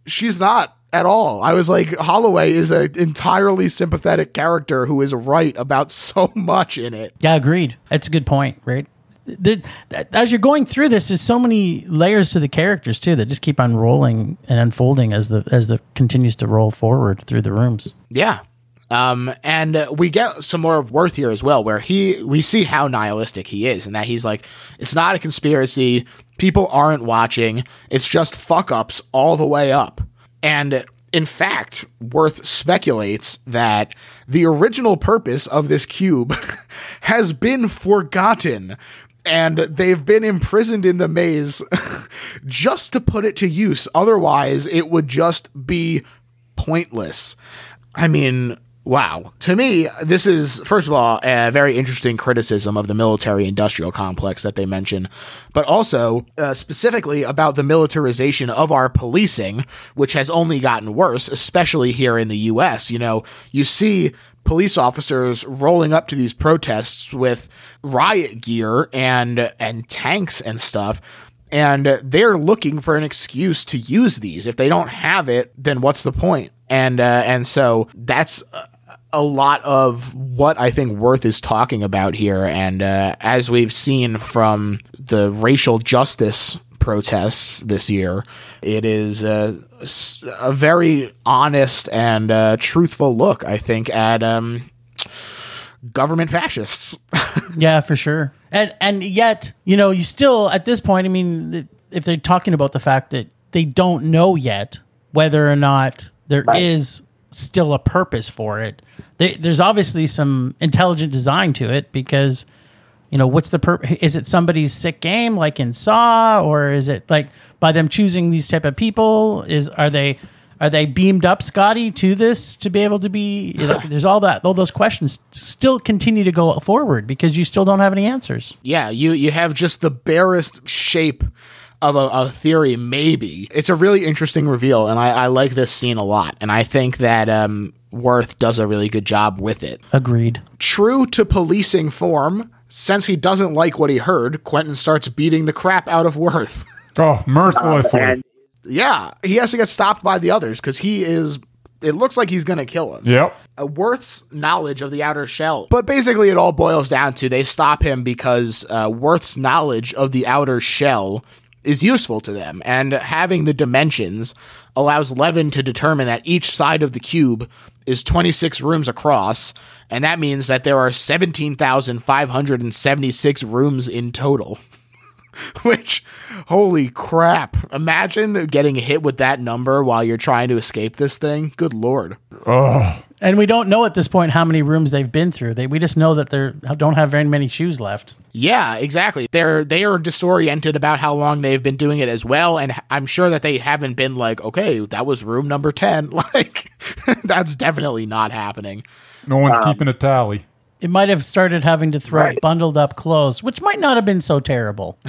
she's not at all. I was like, Holloway is an entirely sympathetic character who is right about so much in it. Yeah, agreed. That's a good point, right? As you're going through this, there's so many layers to the characters too that just keep on rolling and unfolding as the as the continues to roll forward through the rooms. Yeah. Um, and uh, we get some more of Worth here as well, where he we see how nihilistic he is, and that he's like, it's not a conspiracy. People aren't watching. It's just fuck ups all the way up. And in fact, Worth speculates that the original purpose of this cube has been forgotten. And they've been imprisoned in the maze just to put it to use. Otherwise, it would just be pointless. I mean, wow. To me, this is, first of all, a very interesting criticism of the military industrial complex that they mention, but also uh, specifically about the militarization of our policing, which has only gotten worse, especially here in the US. You know, you see police officers rolling up to these protests with riot gear and and tanks and stuff and they're looking for an excuse to use these. If they don't have it, then what's the point? And uh, and so that's a lot of what I think Worth is talking about here. And uh, as we've seen from the racial justice protests this year, it is uh, s- a very honest and uh, truthful look, I think, at um, government fascists. Yeah, for sure. And and yet, you know, you still at this point, I mean, if they're talking about the fact that they don't know yet whether or not there is still a purpose for it, they, there's obviously some intelligent design to it because, you know, what's the pur- is it somebody's sick game like in Saw, or is it like by them choosing these type of people? Is are they are they beamed up, Scotty, to this to be able to be? You know, there's all that, all those questions still continue to go forward because you still don't have any answers. yeah, you you have just the barest shape of a, a theory. Maybe it's a really interesting reveal, and I, I like this scene a lot. And I think that um, Worth does a really good job with it. Agreed. True to policing form, since he doesn't like what he heard, Quentin starts beating the crap out of Worth. Oh, mercilessly. and yeah, he has to get stopped by the others because he is. It looks like he's gonna kill him. yep. uh, Worth's knowledge of the outer shell. But basically, it all boils down to they stop him because uh, Worth's knowledge of the outer shell is useful to them, and having the dimensions allows Leaven to determine that each side of the cube is 26 rooms across, and that means that there are 17,576 rooms in total. Which, holy crap. Imagine getting hit with that number while you're trying to escape this thing. Good lord. And we don't know at this point how many rooms they've been through. They we just know that they don't have very many shoes left. Yeah, exactly. They're they are disoriented about how long they've been doing it as well, and I'm sure that they haven't been like, okay, that was room number ten. Like, that's definitely not happening. No one's keeping a tally. It might have started having to throw Right. bundled up clothes, which might not have been so terrible.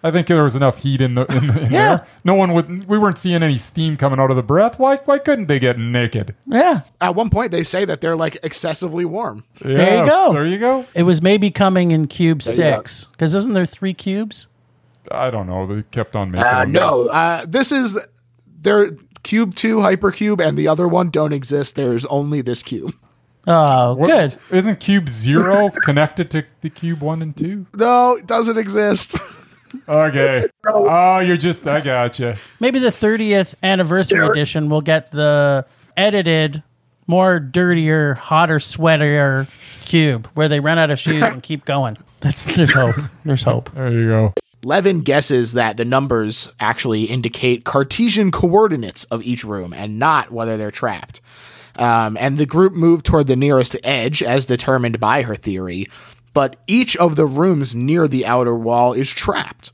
I think there was enough heat in the in, in Yeah. there. No one would. We weren't seeing any steam coming out of the breath. Why? Why couldn't they get naked? yeah. At one point, they say that they're like excessively warm. There you go. There you go. It was maybe coming in cube you go. six. Because isn't there three cubes? I don't know. They kept on making. Uh, them. no, uh, this is their cube two hypercube, and the other one don't exist. There's only this cube. Oh, What- good. Isn't cube zero connected to the cube one and two? No, it doesn't exist. Okay. Oh, you're just. I gotcha. Maybe the 30th anniversary Sure. edition will get the edited, more dirtier, hotter, sweatier cube where they run out of shoes and keep going. That's there's hope. There's hope. There you go. Leaven guesses that the numbers actually indicate Cartesian coordinates of each room and not whether they're trapped. Um, and the group moved toward the nearest edge as determined by her theory, but each of the rooms near the outer wall is trapped.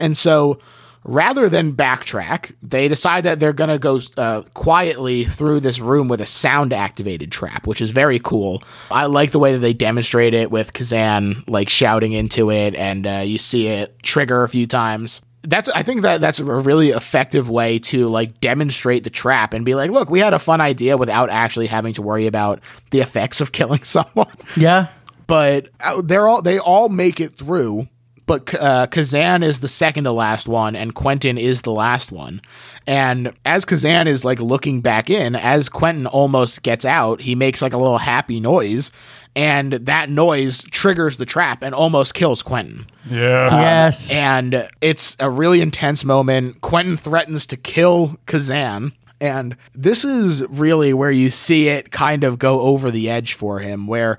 And so rather than backtrack, they decide that they're going to go uh, quietly through this room with a sound activated trap, which is very cool. I like the way that they demonstrate it with Kazan like shouting into it, and uh, you see it trigger a few times. That's I think that that's a really effective way to like demonstrate the trap and be like, look, we had a fun idea without actually having to worry about the effects of killing someone Yeah. but uh, they're all they all make it through. But uh, Kazan is the second to last one, and Quentin is the last one. And as Kazan is like looking back in, as Quentin almost gets out, he makes like a little happy noise, and that noise triggers the trap and almost kills Quentin. Yeah. Yes. And it's a really intense moment. Quentin threatens to kill Kazan. And this is really where you see it kind of go over the edge for him, where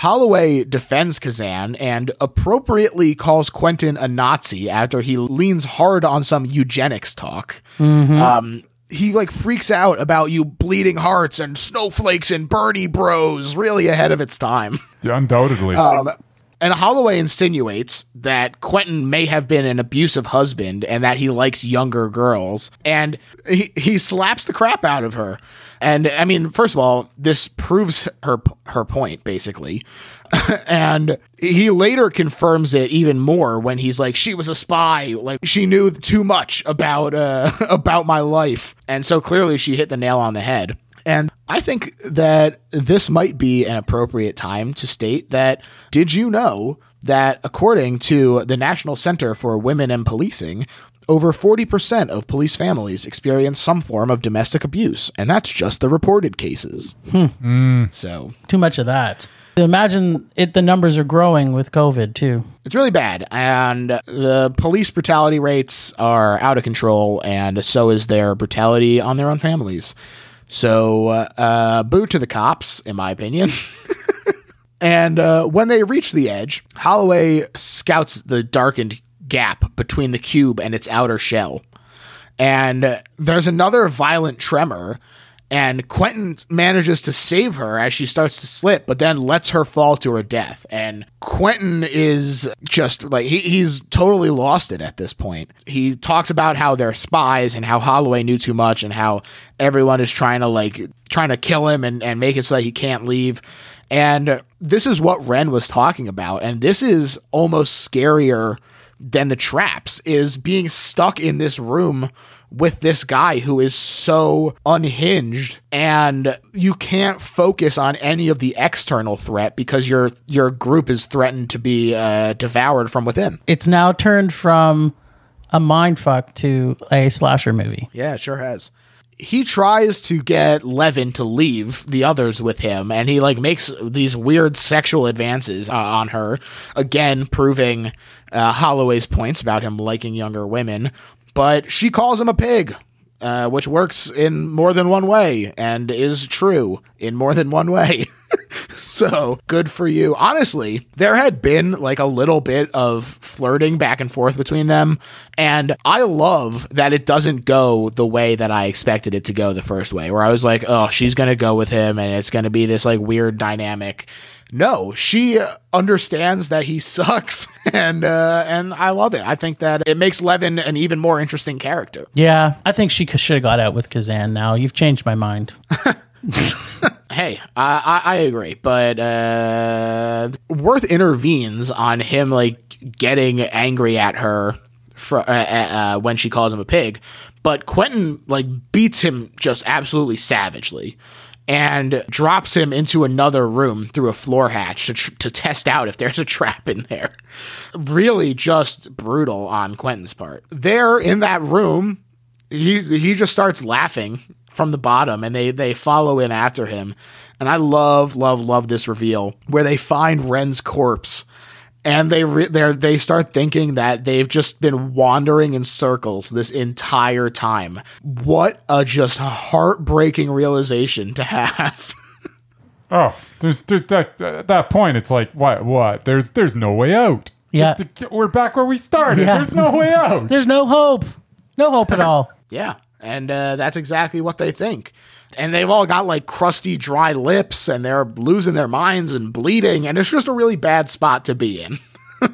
Holloway defends Kazan and appropriately calls Quentin a Nazi after he leans hard on some eugenics talk. Um, he like freaks out about you bleeding hearts and snowflakes and Bernie bros, really ahead of its time. Undoubtedly. Um, and Holloway insinuates that Quentin may have been an abusive husband and that he likes younger girls. And he, he slaps the crap out of her. And I mean, first of all, this proves her her point basically. and he later confirms it even more when he's like she was a spy like she knew too much about uh about my life and so clearly she hit the nail on the head and I think that this might be an appropriate time to state that did you know that according to the National Center for Women and Policing, over 40% of police families experience some form of domestic abuse, and that's just the reported cases. Hmm. Hmm. So Too much of that. Imagine it. The numbers are growing with COVID too. it's really bad, and the police brutality rates are out of control, and so is their brutality on their own families. So, uh, uh, boo to the cops, in my opinion. and uh, when they reach the edge, Holloway scouts the darkened gap between the cube and its outer shell. And uh, there's another violent tremor, and Quentin manages to save her as she starts to slip, but then lets her fall to her death. And Quentin is just like, he, he's totally lost it at this point. He talks about how they're spies and how Holloway knew too much and how everyone is trying to, like, trying to kill him and, and make it so that he can't leave. And this is what Ren was talking about. And this is almost scarier than the traps is being stuck in this room with this guy who is so unhinged and you can't focus on any of the external threat because your your group is threatened to be uh, devoured from within. It's now turned from a mind fuck to a slasher movie. Yeah, it sure has. He tries to get Leaven to leave the others with him, and he like makes these weird sexual advances uh, on her, again proving uh, Holloway's points about him liking younger women. But she calls him a pig, uh, which works in more than one way and is true in more than one way. so good for you. Honestly, there had been like a little bit of flirting back and forth between them. And I love that it doesn't go the way that I expected it to go the first way, where I was like, oh, she's going to go with him and it's going to be this like weird dynamic. No, she understands that he sucks, and uh, and I love it. I think that it makes Leaven an even more interesting character. Yeah, I think she should have got out with Kazan. Now you've changed my mind. Hey, I, I, I agree, but uh, Worth intervenes on him like getting angry at her for, uh, uh, when she calls him a pig, but Quentin like beats him just absolutely savagely and drops him into another room through a floor hatch to, tr- to test out if there's a trap in there. Really, just brutal on Quentin's part. There in that room, he he just starts laughing from the bottom and they they follow in after him and i love love love this reveal where they find ren's corpse and they re- they they start thinking that they've just been wandering in circles this entire time what a just heartbreaking realization to have Oh, there's, there's that at that point. It's like what? What? There's there's no way out. Yeah. The- the- we're back where we started. Yeah. There's no way out. There's no hope. No hope at all. Yeah, and uh, that's exactly what they think. And they've all got like crusty, dry lips, and they're losing their minds and bleeding, and it's just a really bad spot to be in.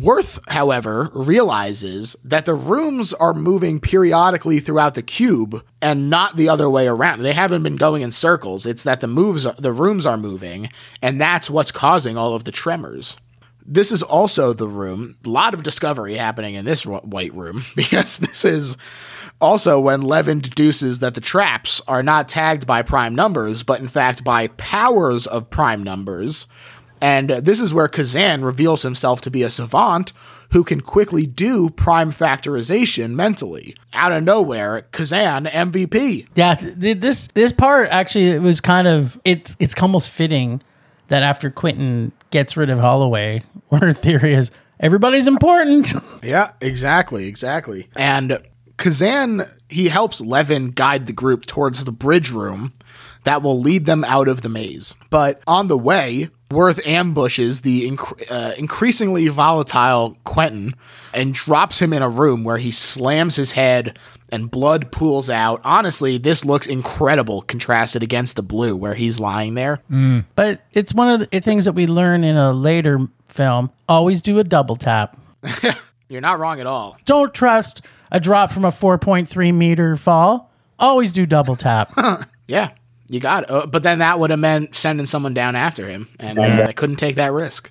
Worth, however, realizes that the rooms are moving periodically throughout the cube and not the other way around. They haven't been going in circles. It's that the moves are, the rooms are moving, and that's what's causing all of the tremors. This is also the room. A lot of discovery happening in this white room because this is also when Leaven deduces that the traps are not tagged by prime numbers, but in fact by powers of prime numbers. And this is where Kazan reveals himself to be a savant who can quickly do prime factorization mentally. Out of nowhere, Kazan MVP. Yeah, th- this this part actually it was kind of it's it's almost fitting that after Quentin gets rid of Holloway, her theory is everybody's important. Yeah, exactly, exactly. And Kazan, he helps Leaven guide the group towards the bridge room that will lead them out of the maze. But on the way, Worth ambushes the inc- uh, increasingly volatile Quentin and drops him in a room where he slams his head and blood pools out. Honestly, this looks incredible contrasted against the blue where he's lying there. But it's one of the things that we learn in a later film. Always do a double tap. You're not wrong at all. Don't trust a drop from a 4.3 meter fall. Always do double tap. Yeah, you got it. Uh, but then that would have meant sending someone down after him, and uh, I couldn't take that risk.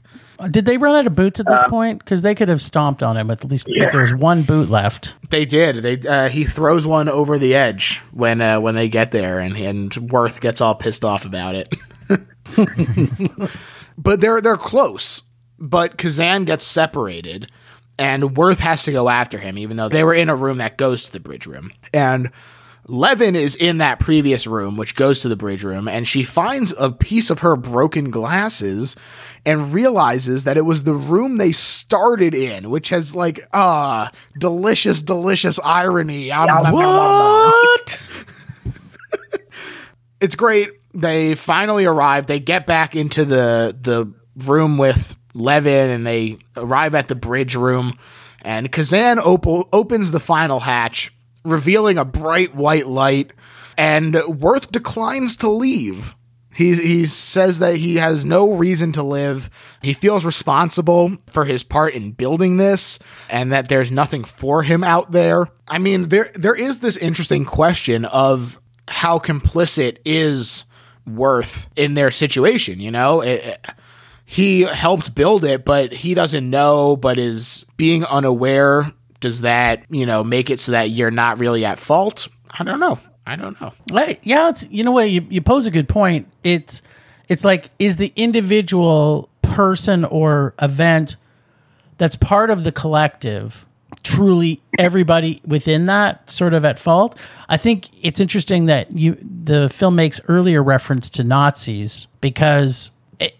Did they run out of boots at this point? Because they could have stomped on him at least if there was one boot left. They did. They uh, he throws one over the edge when uh, when they get there, and and Worth gets all pissed off about it. but they're they're close. But Kazan gets separated, and Worth has to go after him, even though they were in a room that goes to the bridge room. And Leaven is in that previous room, which goes to the bridge room, and she finds a piece of her broken glasses and realizes that it was the room they started in, which has like, ah, delicious, delicious irony. I'm what? it's great. They finally arrive. They get back into the the room with Leaven, and they arrive at the bridge room. And Kazan op- opens the final hatch, revealing a bright white light. And Worth declines to leave. He he says that he has no reason to live. He feels responsible for his part in building this and that there's nothing for him out there. I mean, there there is this interesting question of how complicit is Worth in their situation, you know? It, he helped build it, but he doesn't know, but is being unaware. Does that, you know, make it so that you're not really at fault? I don't know. I don't know. Right. Yeah, it's you know what you, you pose a good point. It's it's like is the individual person or event that's part of the collective truly everybody within that sort of at fault. I think it's interesting that you the film makes earlier reference to Nazis because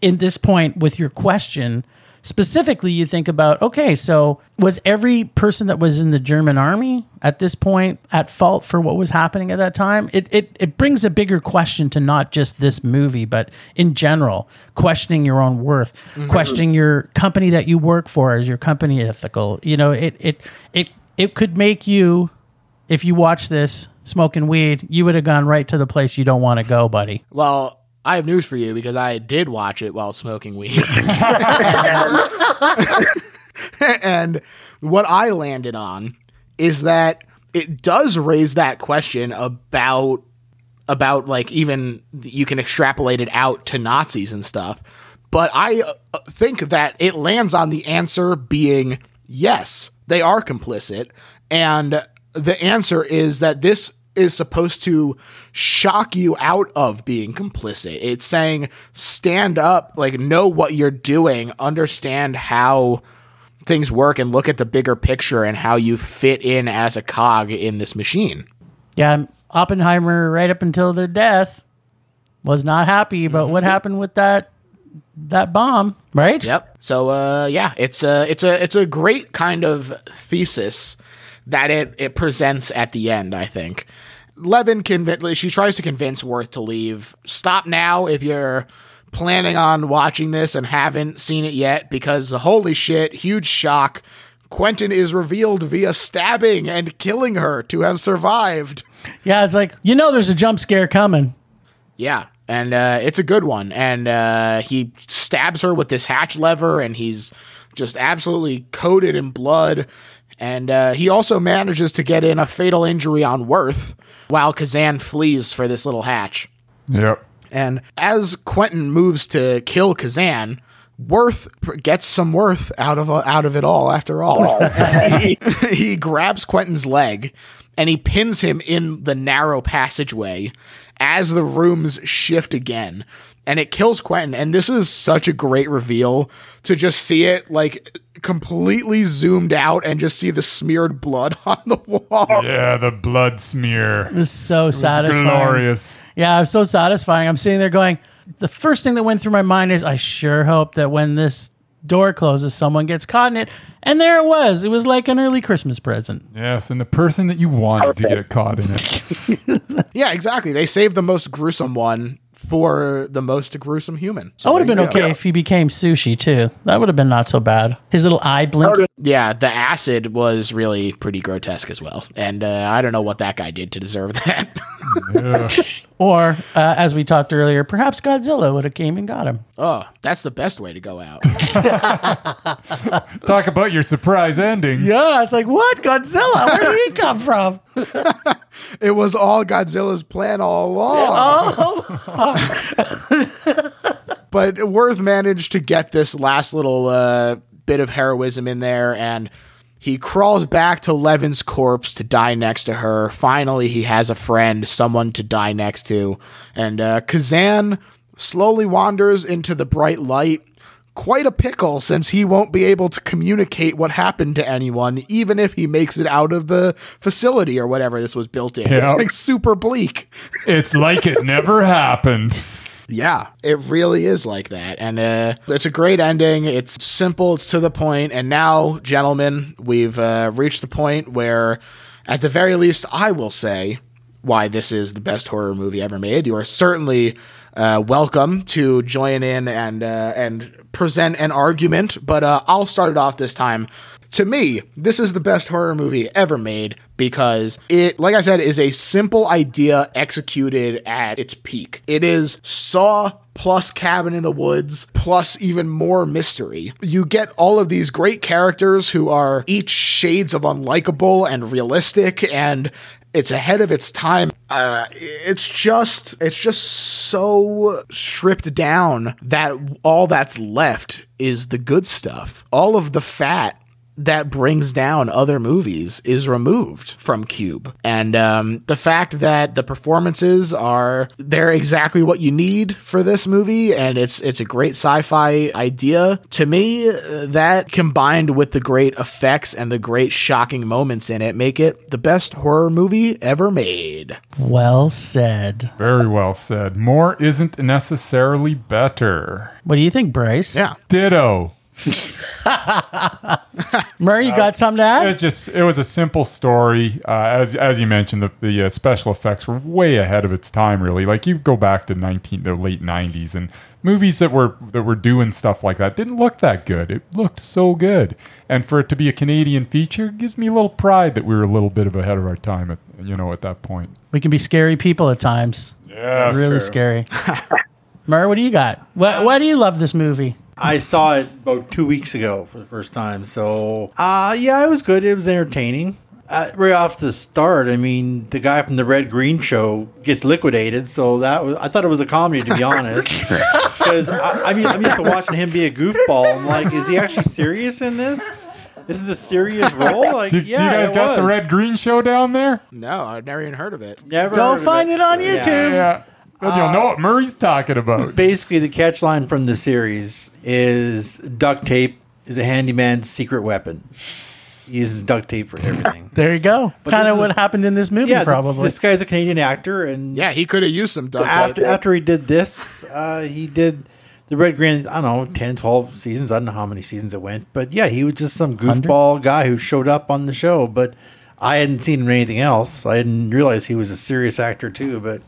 in this point with your question specifically you think about okay so was every person that was in the german army at this point at fault for what was happening at that time? It, it, it brings a bigger question to not just this movie but in general questioning your own worth mm-hmm. questioning your company that you work for is your company ethical. You know it it it, it could make you if you watch this smoking weed you would have gone right to the place you don't want to go buddy. Well, I have news for you because I did watch it while smoking weed. and what I landed on is that it does raise that question about about like even you can extrapolate it out to Nazis and stuff. But I uh, think that it lands on the answer being yes, they are complicit. And the answer is that this is supposed to shock you out of being complicit. It's saying stand up, like know what you're doing, understand how things work and look at the bigger picture and how you fit in as a cog in this machine. Yeah, Oppenheimer, right up until their death, was not happy about what happened with that that bomb. Right? Yep. So uh, yeah, it's a it's a it's a great kind of thesis that it it presents at the end. I think Leaven conv- she tries to convince Worth to leave. Stop now if you're planning on watching this and haven't seen it yet, because holy shit, huge shock. Quentin is revealed via stabbing and killing her to have survived. Yeah, it's like you know, there's a jump scare coming. Yeah, and uh, it's a good one. And uh, he stabs her with this hatch lever, and he's just absolutely coated in blood. And uh, he also manages to get in a fatal injury on Worth while Kazan flees for this little hatch. Yep. And as Quentin moves to kill Kazan, Worth gets some worth out of out of it all. After all, he, he grabs Quentin's leg and he pins him in the narrow passageway as the rooms shift again, and it kills Quentin. And this is such a great reveal to just see it like completely zoomed out and just see the smeared blood on the wall. Yeah, the blood smear. It was so satisfying. Glorious. Yeah, it was so satisfying. I'm sitting there going, the first thing that went through my mind is, I sure hope that when this door closes, someone gets caught in it. And there it was. It was like an early Christmas present. Yes, and the person that you wanted to get caught in it. Yeah, exactly. They saved the most gruesome one for the most gruesome human. So I would have been go. okay if he became sushi too. That would have been not so bad. His little eye blink. Yeah, the acid was really pretty grotesque as well, and uh, I don't know what that guy did to deserve that. Yeah. Or, uh, as we talked earlier, perhaps Godzilla would have came and got him. oh, that's the best way to go out. Talk about your surprise endings. Yeah, it's like, what? Godzilla? Where did he come from? it was all Godzilla's plan all along. but Worth managed to get this last little uh, bit of heroism in there, and he crawls back to Leaven's corpse to die next to her. Finally, he has a friend, someone to die next to, and uh, Kazan slowly wanders into the bright light. quite a pickle since he won't be able to communicate what happened to anyone, even if he makes it out of the facility or whatever this was built in. Yeah. It's like super bleak. It's like it never happened. Yeah, it really is like that. And uh, it's a great ending. It's simple, it's to the point. And now, gentlemen, we've uh, reached the point where, at the very least, I will say why this is the best horror movie ever made. You are certainly uh, welcome to join in and uh, and present an argument, but uh, I'll start it off this time. To me, this is the best horror movie ever made because it, like I said, is a simple idea executed at its peak. It is Saw plus Cabin in the Woods plus even more mystery. You get all of these great characters who are each shades of unlikable and realistic and it's ahead of its time. Uh, it's just it's just so stripped down that all that's left is the good stuff. All of the fat that brings down other movies is removed from Cube. And um, the fact that the performances are they're exactly what you need for this movie, and it's it's a great sci-fi idea. To me, uh, that combined with the great effects and the great shocking moments in it, make it the best horror movie ever made. Well said. Very well said. More isn't necessarily better. What do you think, Bryce? Yeah. Ditto. Murray, you got something to add? It was just it was a simple story. Uh, as as you mentioned, the the uh, special effects were way ahead of its time. Really, like you go back to nineteen the late nineties and movies that were that were doing stuff like that didn't look that good. It looked so good, and for it to be a Canadian feature gives me a little pride that we were a little bit of ahead of our time. At you know at that point. We can be scary people at times. Yes. really scary. Murray, what do you got? Why, why do you love this movie? I saw it about two weeks ago for the first time. So, uh, yeah, it was good. It was entertaining. Uh, right off the start, I mean, the guy from the Red Green Show gets liquidated. So that was, I thought it was a comedy, to be honest. Because I, I mean, I'm used to watching him be a goofball. I'm like, is he actually serious in this? This is a serious role. Like, Did, yeah, do you guys it got the. Red Green Show down there? No, I've never even heard of it. Never Go heard of find it on YouTube. Yeah. But you'll know what Murray's talking about. Basically, the catch line from the series is duct tape is a handyman's secret weapon. He uses duct tape for everything. There you go. But Kind of this what is- happened in this movie, yeah, th- probably. this guy's a Canadian actor, and Yeah, he could have used some duct after, tape. after he did this, uh, he did the Red Green. I don't know, 10, 12 seasons. I don't know how many seasons it went, but yeah, he was just some goofball guy who showed up on the show. But I hadn't seen him in anything else. I didn't realize he was a serious actor too. But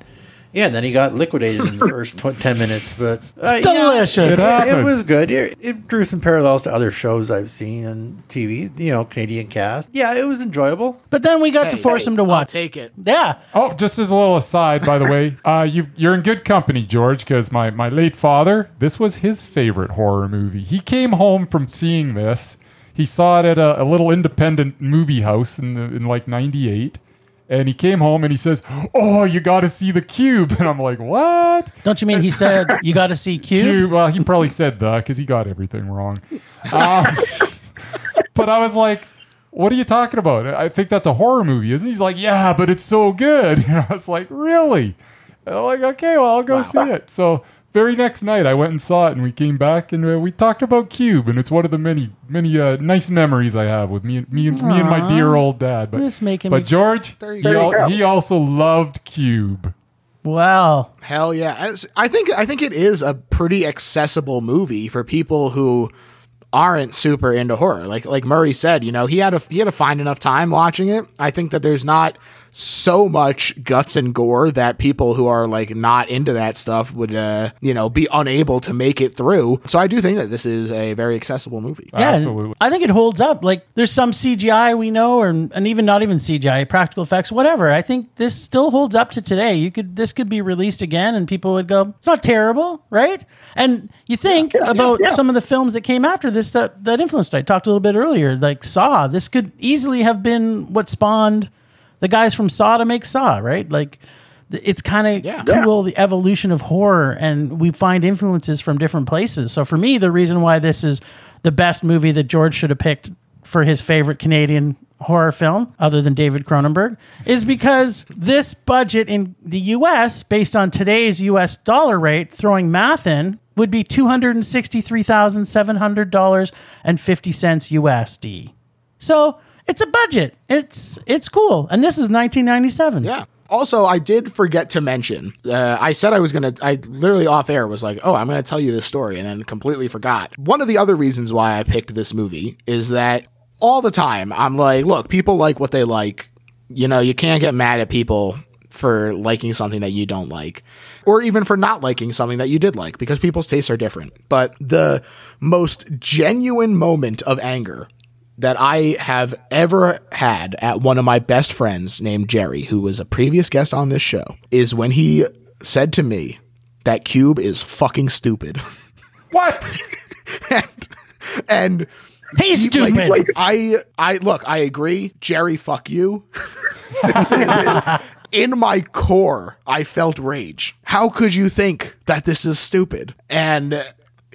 yeah, and then he got liquidated in the first tw- ten minutes. But uh, yeah, delicious. It it was good. It, it drew some parallels to other shows I've seen on TV. You know, Canadian cast. Yeah, it was enjoyable. but then we got to Hey, force him to I'll watch. take it. Yeah. Oh, just as a little aside, by the way, uh, you you're in good company, George, because my, my late father, this was his favorite horror movie. He came home from seeing this. He saw it at a, a little independent movie house in the, in like '98, and he came home and he says, "Oh, you got to see the Cube," and I'm like, "What?" Don't you mean he said you got to see Cube? Cube. Well, he probably said the because he got everything wrong. Um, but I was like, "What are you talking about? I think that's a horror movie, isn't?" it? He's like, "Yeah, but it's so good." And I was like, "Really?" And I'm like, "Okay, well, I'll go see it." So very next night, I went and saw it, and we came back and uh, we talked about Cube, and it's one of the many many uh, nice memories I have with me and me and, me and my dear old dad. But This making but me- George, he, al- he also loved Cube. Wow. Hell yeah! I think I think it is a pretty accessible movie for people who aren't super into horror. Like like Murray said, you know, he had a he had to find enough time watching it. I think that there's not so much guts and gore that people who are like not into that stuff would uh, you know, be unable to make it through. So I do think that this is a very accessible movie. Yeah, Absolutely. I think it holds up. Like there's some CGI we know, or and even not even CGI, practical effects, whatever. I think this still holds up to today. You could this could be released again, and people would go, "It's not terrible, right?" And you think about some of the films that came after this that that influenced. I talked a little bit earlier, like Saw. This could easily have been what spawned the guys from Saw to make Saw, right? Like. It's kind of Yeah. cool the evolution of horror, and we find influences from different places. So for me, the reason why this is the best movie that George should have picked for his favorite Canadian horror film other than David Cronenberg is because this budget in the US, based on today's US dollar rate, throwing math in, would be $263,700.50 USD. So it's a budget. It's it's cool. And this is 1997. Yeah. Also, I did forget to mention. Uh, I said I was gonna. I literally off air was like, "Oh, I'm gonna tell you this story," and then completely forgot. One of the other reasons why I picked this movie is that all the time I'm like, "Look, people like what they like. You know, you can't get mad at people for liking something that you don't like, or even for not liking something that you did like, because people's tastes are different." But the most genuine moment of anger that I have ever had at one of my best friends named Jerry, who was a previous guest on this show, is when he said to me that Cube is fucking stupid. What? and, and He's he- like, stupid. like, I I look, I agree. Jerry, fuck you. In my core, I felt rage. How could you think that this is stupid? And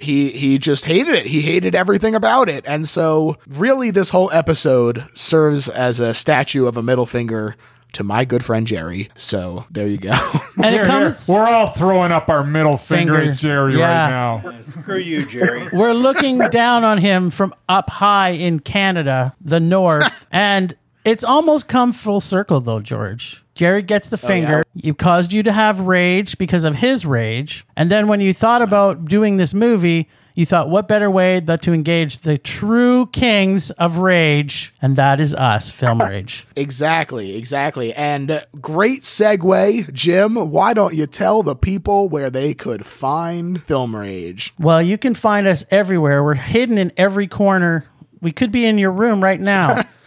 he he just hated it. He hated everything about it. And so really this whole episode serves as a statue of a middle finger to my good friend Jerry. So there you go. and it comes We're all throwing up our middle finger, Finger. at Jerry Yeah. right now. Screw you, Jerry. we're looking down on him from up high in Canada, the north, and it's almost come full circle though, George. Jerry gets the finger. You caused you to have rage because of his rage. And then when you thought about doing this movie, you thought, what better way than to engage the true kings of rage? And that is us, Film Rage. Exactly, exactly. And uh, great segue, Jim. Why don't you tell the people where they could find Film Rage? Well, you can find us everywhere. We're hidden in every corner. We could be in your room right now.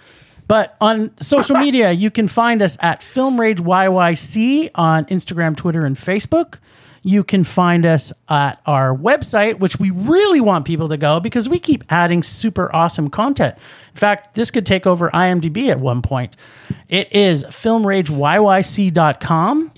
but on social media, you can find us at Film Rage YYC on Instagram, Twitter, and Facebook. You can find us at our website, which we really want people to go because we keep adding super awesome content. In fact, this could take over IMDb at one point. It is filmrageyyc.com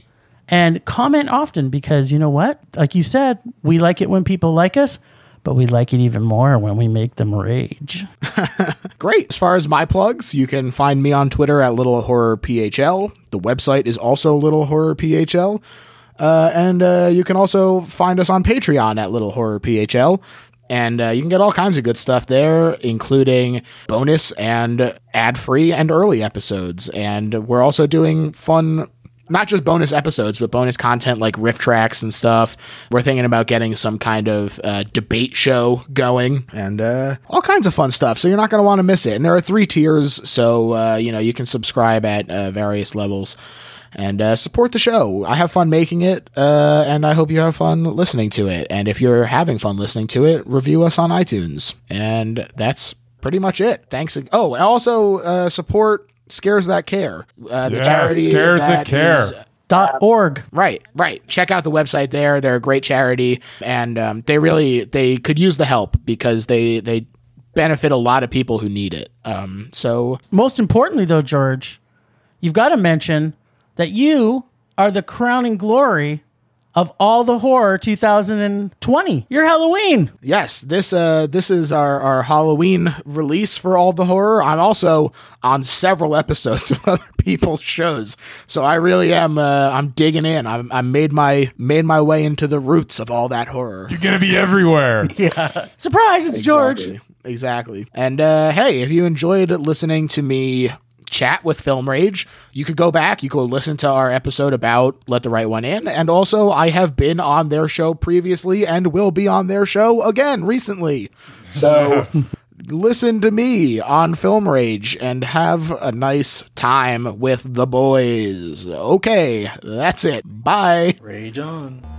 and comment often because you know what? Like you said, we like it when people like us, but we like it even more when we make them rage. Great. As far as my plugs, you can find me on Twitter at Little Horror PHL. The website is also Little Horror PHL. Uh, and uh, you can also find us on Patreon at Little Horror PHL. And uh, you can get all kinds of good stuff there, including bonus and ad free and early episodes. And we're also doing fun not just bonus episodes, but bonus content like riff tracks and stuff. We're thinking about getting some kind of uh, debate show going and uh, all kinds of fun stuff. So you're not going to want to miss it. And there are three tiers, so uh, you know you can subscribe at uh, various levels and uh, support the show. I have fun making it, uh, and I hope you have fun listening to it. And if you're having fun listening to it, review us on iTunes. And that's pretty much it. Thanks. Oh, and also uh, support Scares That Care, uh, the Yes, charity Scares That that Care. is- Dot org. Right, right. Check out the website there. They're a great charity, and um, they really they could use the help because they they benefit a lot of people who need it. Um, so Most importantly, though, George, you've got to mention that you are the crowning glory of all the horror 2020. You're Halloween. yes, this uh this is our our Halloween release for all the horror. I'm also on several episodes of other people's shows, so I really am uh, I'm digging in. I'm I made my made my way into the roots of all that horror. You're gonna be everywhere. Yeah surprise, it's George. Exactly. Exactly. And uh, hey, if you enjoyed listening to me chat with Film Rage, you could go back. You could listen to our episode about Let the Right One In. And also, I have been on their show previously and will be on their show again recently. So. Listen to me on Film Rage and have a nice time with the boys. Okay, that's it. Bye. Rage on.